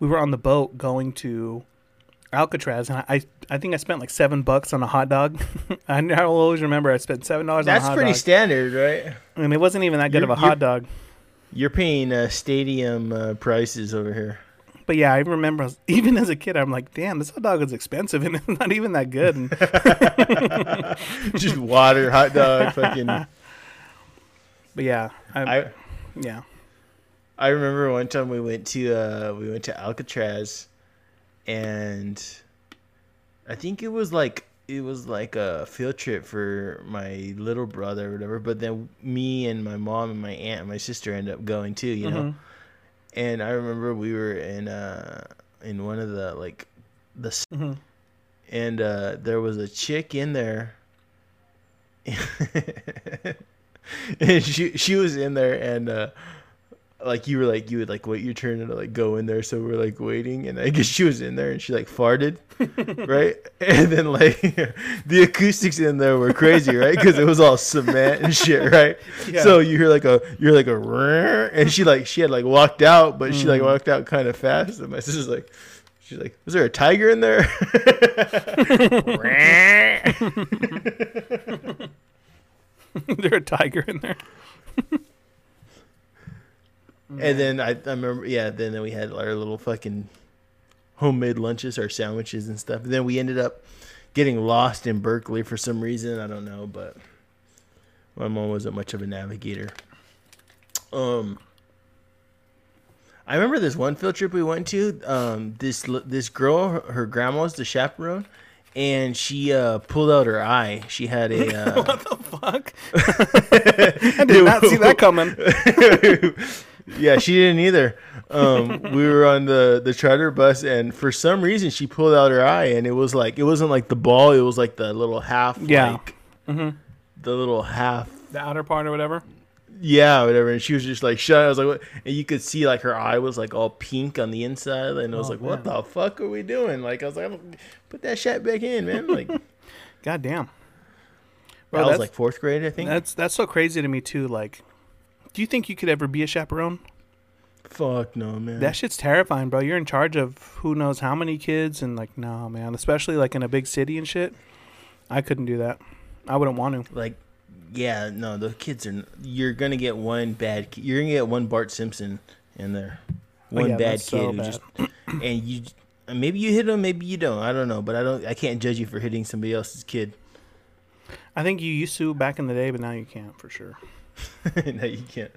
we were on the boat going to Alcatraz, and I I think I spent like seven bucks on a hot dog. I I will always remember I spent seven dollars on a hot dog. That's pretty dog, standard, right? and it wasn't even that good You're- of a hot dog. You're paying uh, stadium uh, prices over here. But yeah, I remember even as a kid, I'm like, damn, this hot dog is expensive and it's not even that good. Just water, hot dog, fucking. but yeah, I, I yeah, I remember one time we went to uh we went to Alcatraz and I think it was like it was like a field trip for my little brother or whatever. But then me and my mom and my aunt and my sister ended up going too. You know. Mhm. And I remember we were in uh in one of the like the Mhm. and uh there was a chick in there. and she she was in there and uh like you were like you would like wait your turn to like go in there. So we're like waiting and i guess she was in there and she like farted right? And then like the acoustics in there were crazy right? Because it was all cement and shit right? Yeah. so you hear like a you're like a and she like she had like walked out but she like walked out kind of fast. And my sister's like she's like was there a tiger in there There's a tiger in there. And then I, I remember, yeah. Then we had our little fucking homemade lunches, our sandwiches and stuff. And then we ended up getting lost in Berkeley for some reason. I don't know, but my mom wasn't much of a navigator. Um, I remember this one field trip we went to. Um, this this girl, her, her grandma was the chaperone, and she uh pulled out her eye. She had a. Uh, What the fuck? I did not see that coming. yeah, she didn't either. Um, we were on the the charter bus, and for some reason, she pulled out her eye, and it was like it wasn't like the ball; it was like the little half, Yeah. like, Mhm. the little half, The outer part or whatever. Yeah, whatever. And she was just like shut. I was like, what? and you could see like her eye was like all pink on the inside, and I was Oh, like, what the fuck are we doing? Like, I was like, put that shit back in, man. Like, that God damn. Bro, was that's, like fourth grade, I think. that's that's so crazy to me too. Like, do you think you could ever be a chaperone? Fuck no, man. That shit's terrifying, bro. You're in charge of who knows how many kids, and like, no, man. Especially like in a big city and shit. I couldn't do that. I wouldn't want to. like yeah no the kids are you're gonna get one bad you're gonna get one bart simpson in there one Oh, yeah, bad kid so who bad. just and you maybe you hit him maybe you don't i don't know but i don't i can't judge you for hitting somebody else's kid I think you used to back in the day, but now you can't for sure. no you can't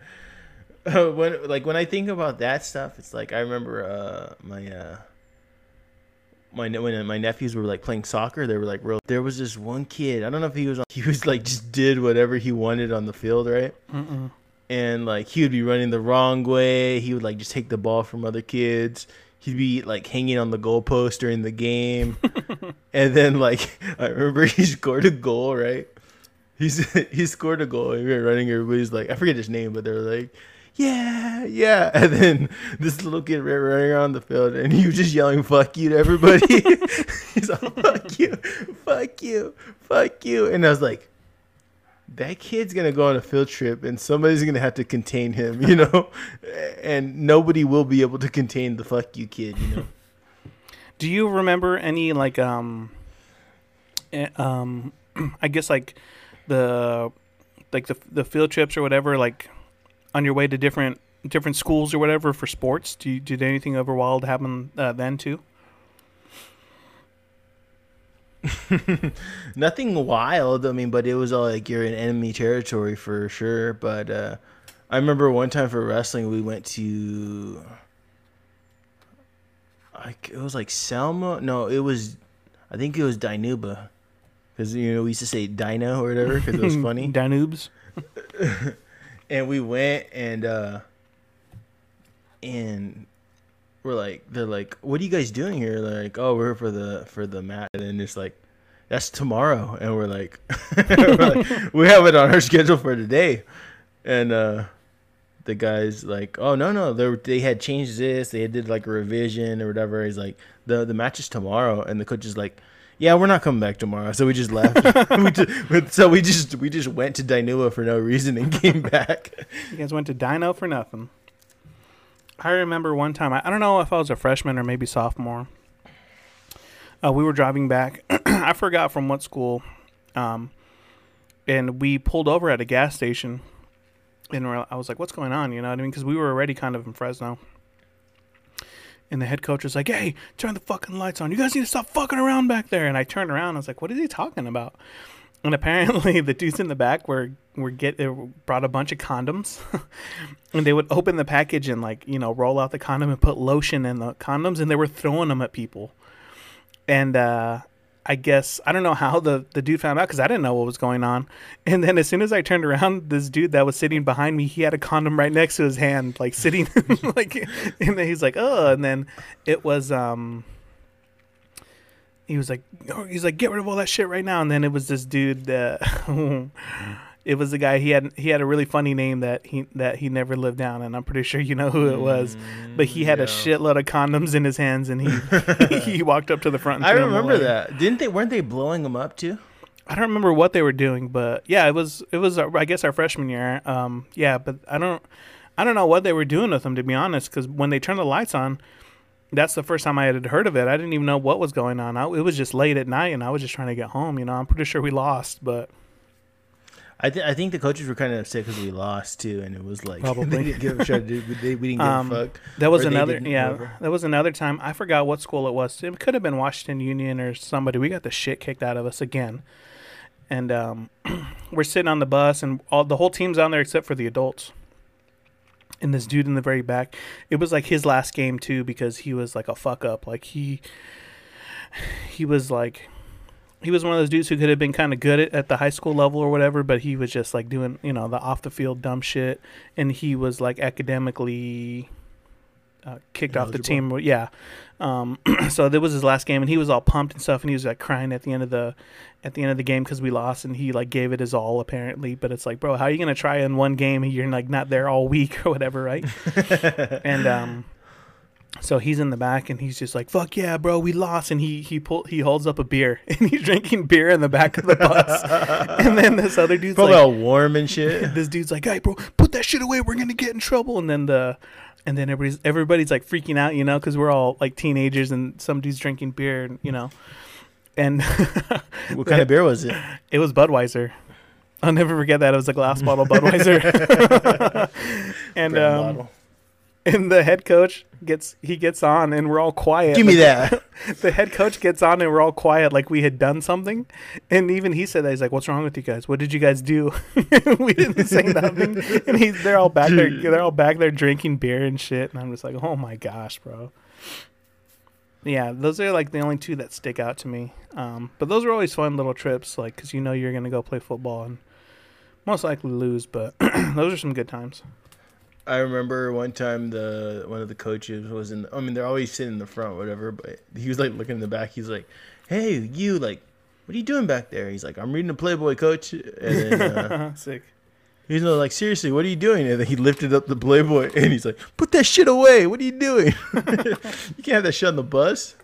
uh, when like when i think about that stuff it's like i remember uh my uh my when my nephews were like playing soccer, they were like real. There was this one kid. I don't know if he was. on He was like just did whatever he wanted on the field, right? Mm-mm. and like he would be running the wrong way. He would like just take the ball from other kids. He'd be like hanging on the goalpost during the game, and then like I remember he scored a goal. Right, he's he scored a goal. And we were running. Everybody's like I forget his name, but they're like, yeah, yeah. And then this little kid ran running around the field, and he was just yelling "fuck you" to everybody. he's like, "Fuck you, fuck you, fuck you," and I was like that kid's gonna go on a field trip and somebody's gonna have to contain him, you know, and nobody will be able to contain the fuck you kid, you know. Do you remember any like um, eh, um, I guess like the like the the field trips or whatever, like on your way to different different schools or whatever for sports? Do you, did anything over wild happen uh, then too? Nothing wild, I mean, but it was all like you're in enemy territory for sure. But uh, I remember one time for wrestling, we went to like it was like Selma. No, it was I think it was Dinuba. Because you know we used to say Dino or whatever because it was funny. Danubes. and we went and uh and we're like they're like what are you guys doing here? They're like oh we're here for the for the match. And then it's like that's tomorrow. And we're like, we're like, we have it on our schedule for today. And uh the guys like oh no no they they had changed this they did like a revision or whatever. He's like the the match is tomorrow. And the coach is like yeah we're not coming back tomorrow so we just left we just, so we just we just went to Dinuba for no reason and came back You guys went to Dino for nothing. I remember one time, I, I don't know if I was a freshman or maybe sophomore. Uh, we were driving back. I forgot from what school. Um, and we pulled over at a gas station. And I was like, what's going on? You know what I mean? Because we were already kind of in Fresno. And the head coach was like, hey, turn the fucking lights on. You guys need to stop fucking around back there. And I turned around. I was like, what is he talking about? And apparently, the dudes in the back were were get brought a bunch of condoms, and they would open the package and like you know roll out the condom and put lotion in the condoms, and they were throwing them at people. And uh, I guess I don't know how the the dude found out because I didn't know what was going on. And then as soon as I turned around, this dude that was sitting behind me, he had a condom right next to his hand, like sitting like. And then he's like, "Oh," and then it was um. He was like, oh, he's like, get rid of all that shit right now. And then it was this dude that. it was the guy he had he had a really funny name that he that he never lived down and I'm pretty sure you know who it was but he had a yeah. shitload of condoms in his hands and he he walked up to the front and I remember that. Didn't they? Weren't they blowing them up too? I don't remember what they were doing, but yeah, it was it was I guess our freshman year. Um, yeah, but I don't I don't know what they were doing with them to be honest, because when they turned the lights on, that's the first time I had heard of it. I didn't even know what was going on. I, it was just late at night, and I was just trying to get home. You know, I'm pretty sure we lost, but I, th- I think the coaches were kind of upset because we lost too, and it was like Probably. they didn't give a shit. They, they, we didn't give Um, a fuck. That was Or another, yeah. whatever. That was another time. I forgot what school it was. It could have been Washington Union or somebody. We got the shit kicked out of us again, and um, we're sitting on the bus, and all the whole team's on there except for the adults. And this dude in the very back, it was like his last game too because he was like a fuck up. Like he, he was like, he was one of those dudes who could have been kind of good at, at the high school level or whatever, but he was just like doing you know the off the field dumb shit, and he was like academically uh, kicked off the team. Yeah. Um, so that was his last game, and he was all pumped and stuff, and he was like crying at the end of the at the end of the game because we lost, and he like gave it his all apparently. But it's like, bro, how are you gonna try in one game and you're like not there all week or whatever, right? and um. So he's in the back and he's just like, "Fuck yeah, bro, we lost!" And he he pull he holds up a beer and he's drinking beer in the back of the bus. and then this other dude's Probably like, all warm and shit. this dude's like, "Hey, bro, put that shit away. We're gonna get in trouble." And then the, and then everybody's everybody's like freaking out, you know, because we're all like teenagers and some dude's drinking beer, and you know, and what kind of beer was it? it was Budweiser. I'll never forget that. It was a glass bottle Budweiser. and um. and the head coach gets he gets on, and we're all quiet. Give me that. the head coach gets on and we're all quiet like we had done something. And even he said that he's like what's wrong with you guys? What did you guys do? We didn't say nothing. And he's they're all back there they're all back there drinking beer and shit. And i'm just like oh my gosh bro. Yeah those are like the only two that stick out to me. Um, but those are always fun little trips like because you know you're gonna go play football and most likely lose but those are some good times I remember one time the one of the coaches was in. I mean, they're always sitting in the front, whatever. But he was like looking in the back. He's like, "Hey, you like, what are you doing back there?" He's like, "I'm reading a Playboy, coach." And then uh, sick he's like, "Seriously, what are you doing?" And then he lifted up the Playboy, and he's like, "Put that shit away! What are you doing? you can't have that shit on the bus."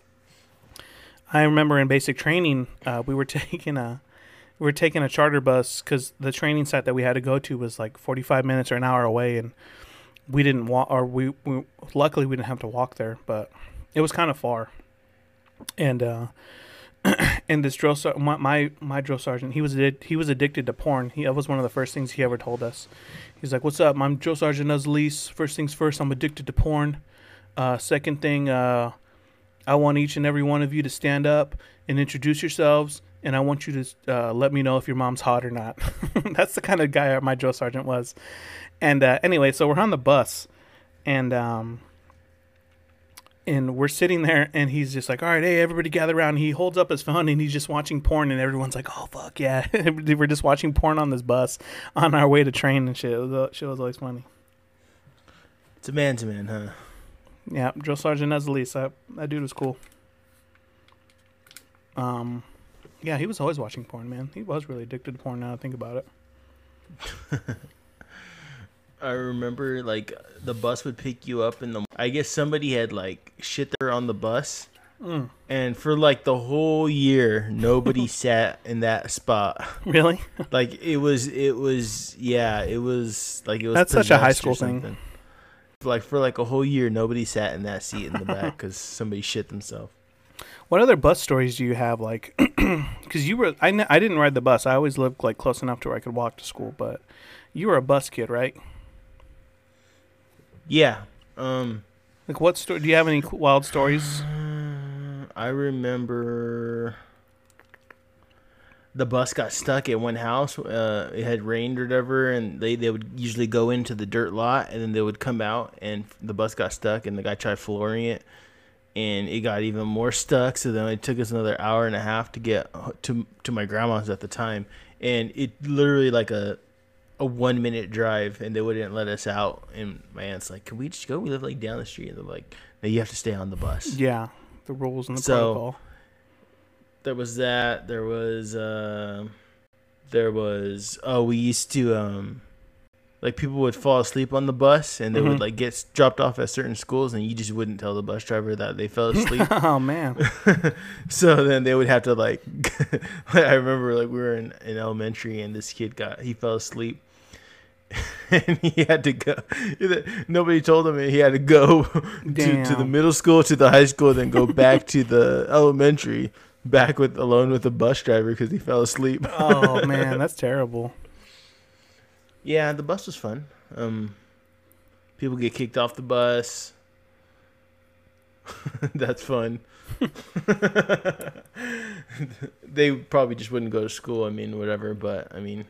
I remember in basic training, uh, we were taking a we were taking a charter bus because the training site that we had to go to was like 45 minutes or an hour away, and we didn't walk, or we, we luckily we didn't have to walk there, but it was kind of far. And uh, and this drill ser- my, my my drill sergeant, he was addicted, he was addicted to porn. He that was one of the first things he ever told us. He's like, "What's up? I'm drill sergeant Nuzlease. First things first, I'm addicted to porn. Uh, second thing, uh, I want each and every one of you to stand up and introduce yourselves, and I want you to uh, let me know if your mom's hot or not. That's the kind of guy my drill sergeant was. And uh, anyway, so we're on the bus, and um, and we're sitting there, and he's just like, "All right, hey, everybody, gather around." He holds up his phone, and he's just watching porn, and everyone's like, "Oh fuck yeah!" we're just watching porn on this bus on our way to train and shit. It was, shit was always funny. It's a man to man, huh? Yeah, drill sergeant. That that dude was cool. Um, yeah, he was always watching porn, man. He was really addicted to porn. Now I think about it. I remember like the bus would pick you up in the. I guess somebody had like shit there on the bus, Mm. and for like the whole year, nobody sat in that spot. Really? Like it was, it was, yeah, it was like it was. That's such a high school thing. Like for like a whole year, nobody sat in that seat in the back because somebody shit themselves. What other bus stories do you have? Like, because you were, I, I didn't ride the bus. I always lived like close enough to where I could walk to school. But you were a bus kid, right? Yeah. Um. Like, what story? Do you have any wild stories? I remember the bus got stuck at one house. Uh, it had rained or whatever, and they, they would usually go into the dirt lot, and then they would come out, and the bus got stuck, and the guy tried flooring it, and it got even more stuck. So then it took us another hour and a half to get to to my grandma's at the time, and it literally like a a one minute drive, and they wouldn't let us out. And my aunt's like, "Can we just go? We live like down the street." And they're like, "No, you have to stay on the bus." Yeah, the rules and the So- protocol. there was that there was uh, there was oh we used to um like people would fall asleep on the bus and they Mhm. would like get dropped off at certain schools and you just wouldn't tell the bus driver that they fell asleep. Oh man, so then they would have to like i remember like we were in, in elementary and this kid got he fell asleep. And he had to go nobody told him he had to go to, to the middle school to the high school then go back to the elementary back with alone with the bus driver because he fell asleep. Oh man, that's terrible. Yeah the bus was fun um people get kicked off the bus that's fun they probably just wouldn't go to school i mean whatever but i mean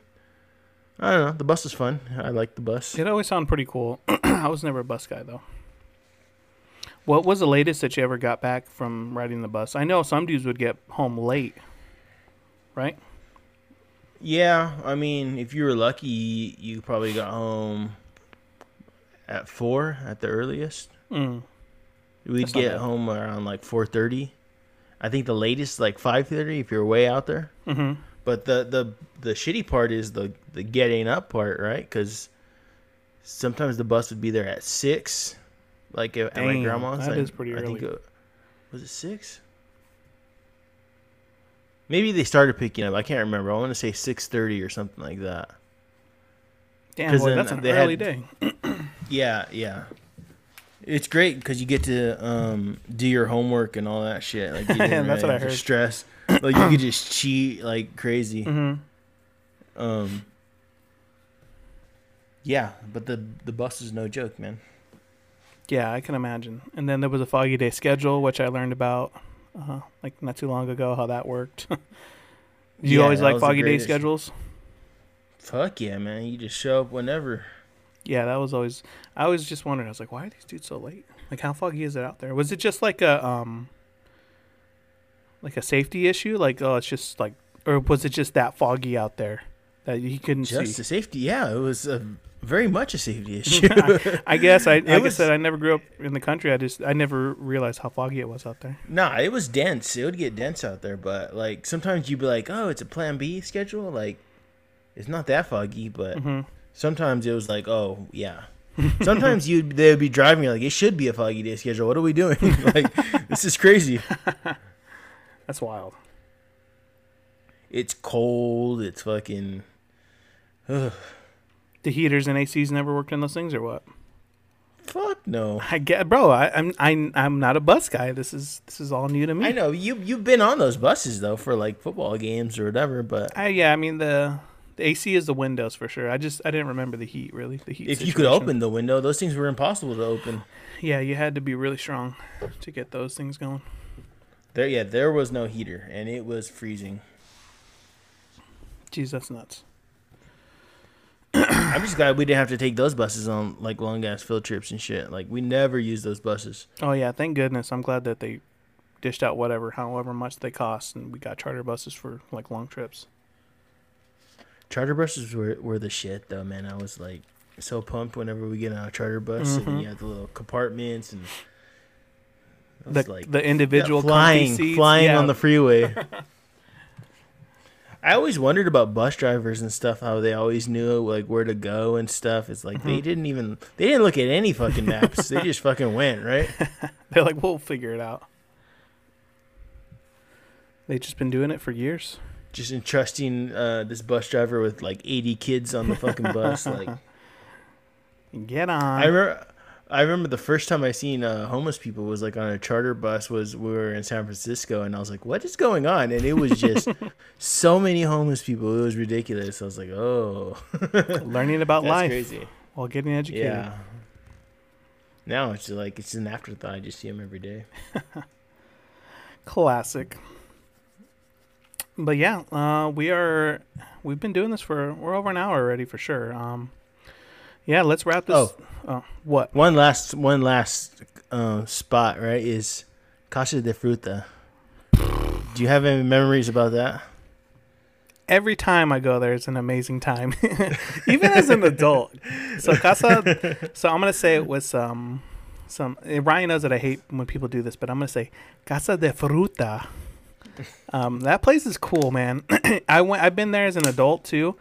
i don't know the bus is fun i like the bus It always sounded pretty cool. I was never a bus guy though. What was the latest that you ever got back from riding the bus? I know some dudes would get home late, right? Yeah, I mean, if you were lucky, you probably got home at four at the earliest. Mm. We'd That's get home around like four thirty. I think the latest like five thirty if you're way out there. Mm-hmm. But the the the shitty part is the the getting up part, right? Because sometimes the bus would be there at six, like at, my grandma's. that I- is pretty I think early. it, was it six? Maybe they started picking up. I can't remember. I want to say six thirty or something like that. Damn, boy, that's an early had- day. Yeah, yeah. It's great because you get to um, do your homework and all that shit. Like, you didn't That's what I heard. Stress. Like you could just cheat like crazy. Mm-hmm. Um. Yeah, but the the bus is no joke, man. Yeah, I can imagine. And then there was a foggy day schedule, which I learned about uh, like not too long ago how that worked. you Yeah, always like foggy day schedules? Fuck yeah, man! You just show up whenever. Yeah, that was always. I always just wondered. I was like, why are these dudes so late? Like, how foggy is it out there? Was it just like a um, like a safety issue? Like, oh, it's just like, or was it just that foggy out there that he couldn't Just see? a safety. Yeah, it was a, very much a safety issue. I guess I, like I said, I never grew up in the country. I just, I never realized how foggy it was out there. nah, it was dense. It would get dense out there, but like sometimes you'd be like, "Oh, it's a Plan B schedule." Like, it's not that foggy, but hmm sometimes it was like, "Oh, yeah." Sometimes you they would be driving you're like, "It should be a foggy day schedule. What are we doing? like, this is crazy." That's wild. It's cold. It's fucking. Ugh. The heaters and ACs never worked in those things, or what? Fuck no. I get, bro. I, I'm, I'm, I'm not a bus guy. This is, this is all new to me. I know you you've been on those buses though for like football games or whatever, but I, yeah, I mean the the AC is the windows for sure. I just I didn't remember the heat really. The heat. if you could open the window, those things were impossible to open. yeah, you had to be really strong to get those things going. There, yeah, there was no heater, and it was freezing. Jeez, that's nuts. I'm just glad we didn't have to take those buses on like long ass field trips and shit. Like we never used those buses. Oh yeah, thank goodness. I'm glad that they dished out whatever, however much they cost, and we got charter buses for like long trips. Charter buses were, were the shit though, man. I was like so pumped whenever we get on a charter bus and Mhm. you have the little compartments and The like the individual flying, flying yeah. on the freeway. I always wondered about bus drivers and stuff, how they always knew like where to go and stuff. It's like they Mhm. didn't even they didn't look at any fucking maps. they just fucking went, right? They're like, we'll figure it out. They've just been doing it for years. Just entrusting uh, this bus driver with like eighty kids on the fucking bus. Like Get on. I remember I remember the first time I seen uh, homeless people was like on a charter bus was we were in San Francisco and I was like, What is going on? And it was just so many homeless people. It was ridiculous. I was like, Oh Learning about That's life crazy. while getting educated. Yeah. Now it's just like it's an afterthought. I just see them every day. Classic. But yeah, uh, we are. We've been doing this for we're over an hour already for sure. Um, yeah, let's wrap this. Oh. Oh, what? One last one last uh, spot right is Casa de Fruta. Do you have any memories about that? Every time I go there, it's an amazing time, even as an adult. So casa. So I'm gonna say it was um, some. Ryan knows that I hate when people do this, but I'm gonna say Casa de Fruta. Um, that place is cool, man. I went. I've been there as an adult too,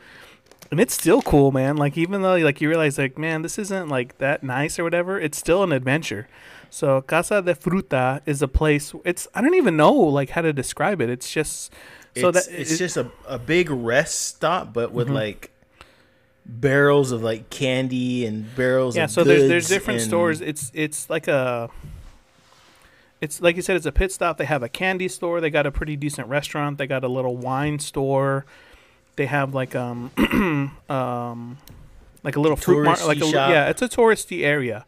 and it's still cool, man. Like even though like you realize like man, this isn't like that nice or whatever. It's still an adventure. So Casa de Fruta is a place. It's I don't even know like how to describe it. It's just so it's, that it's it- Mm-hmm. just a, a big rest stop, but with like barrels of like candy and barrels. yeah so there's there's different and- stores it's it's like a it's like you said it's a pit stop they have a candy store they got a pretty decent restaurant they got a little wine store they have like um um like a little fruit market like a, shop. yeah it's a touristy area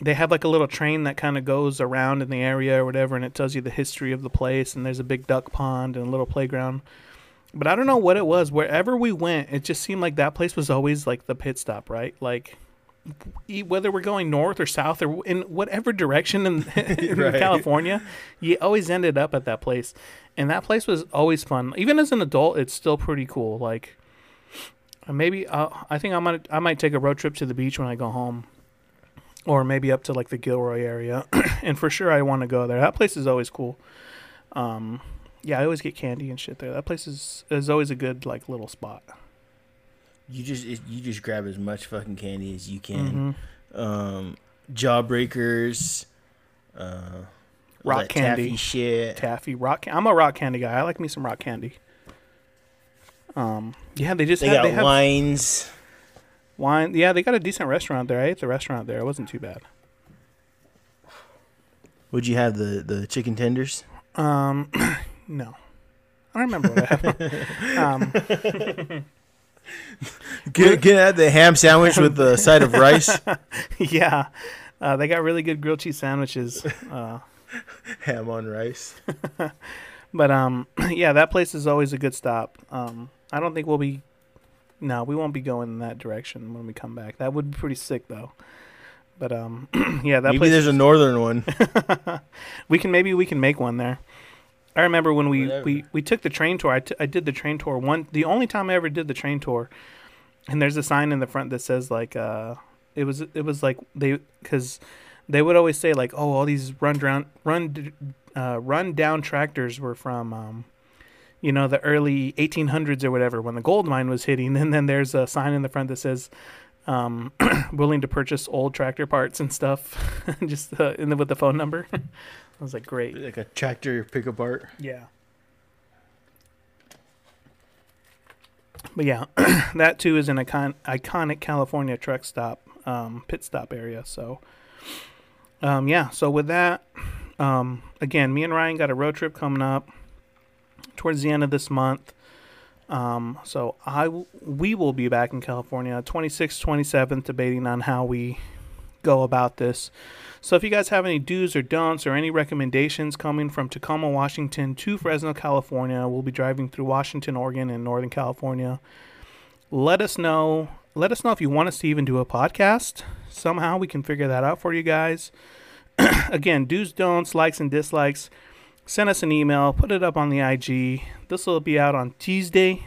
they have like a little train that kind of goes around in the area or whatever and it tells you the history of the place and there's a big duck pond and a little playground but i don't know what it was wherever we went it just seemed like that place was always like the pit stop right like whether we're going north or south or in whatever direction in, in Right. California, you always ended up at that place. And that place was always fun. Even as an adult, it's still pretty cool. Like maybe uh, I think I might I might take a road trip to the beach when I go home, or maybe up to like the Gilroy area. and for sure, I want to go there. That place is always cool. Um, yeah, I always get candy and shit there. That place is is always a good like little spot. You just you just grab as much fucking candy as you can. Mhm. Um, jawbreakers, uh, Rock candy. taffy shit. taffy rock. Can- I'm a rock candy guy. I like me some rock candy. Um, yeah, they just they have, got they have wines. wine. Yeah, they got a decent restaurant there. I ate the restaurant there. It wasn't too bad. Would you have the the chicken tenders? Um, no, I don't remember what I had. um, Get get at the ham sandwich with the side of rice. yeah, uh, they got really good grilled cheese sandwiches. Uh, ham on rice. but um, yeah, that place is always a good stop. Um, I don't think we'll be. No, we won't be going in that direction when we come back. That would be pretty sick, though. But um, yeah, that place. Maybe there's a northern one. we can maybe we can make one there. I remember when we, Whatever. we, we took the train tour. I, t- I did the train tour one. The only time I ever did the train tour, and there's a sign in the front that says like uh, it was it was like they because they would always say like oh all these run down run uh, run down tractors were from um, you know the early 1800s or whatever when the gold mine was hitting, and then there's a sign in the front that says um, willing to purchase old tractor parts and stuff, just uh, in the, with the phone number. I was like, great. like a tractor pickup art. Yeah. But yeah, that too is an icon- iconic California truck stop, um, pit stop area. So, um, yeah. So with that, um, again, me and Ryan got a road trip coming up towards the end of this month. Um, so I w- we will be back in California, 26th, 27th, debating on how we go about this. So if you guys have any do's or don'ts or any recommendations coming from Tacoma, Washington to Fresno, California, we'll be driving through Washington, Oregon, and Northern California. Let us know. Let us know if you want us to even do a podcast. Somehow we can figure that out for you guys. Again, do's, don'ts, likes, and dislikes. Send us an email. Put it up on the IG. This will be out on Tuesday.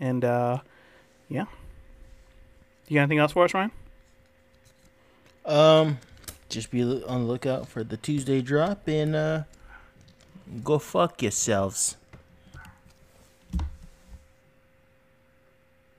And uh, yeah. You got anything else for us, Ryan? Um, just be on the lookout for the Tuesday drop and uh, go fuck yourselves.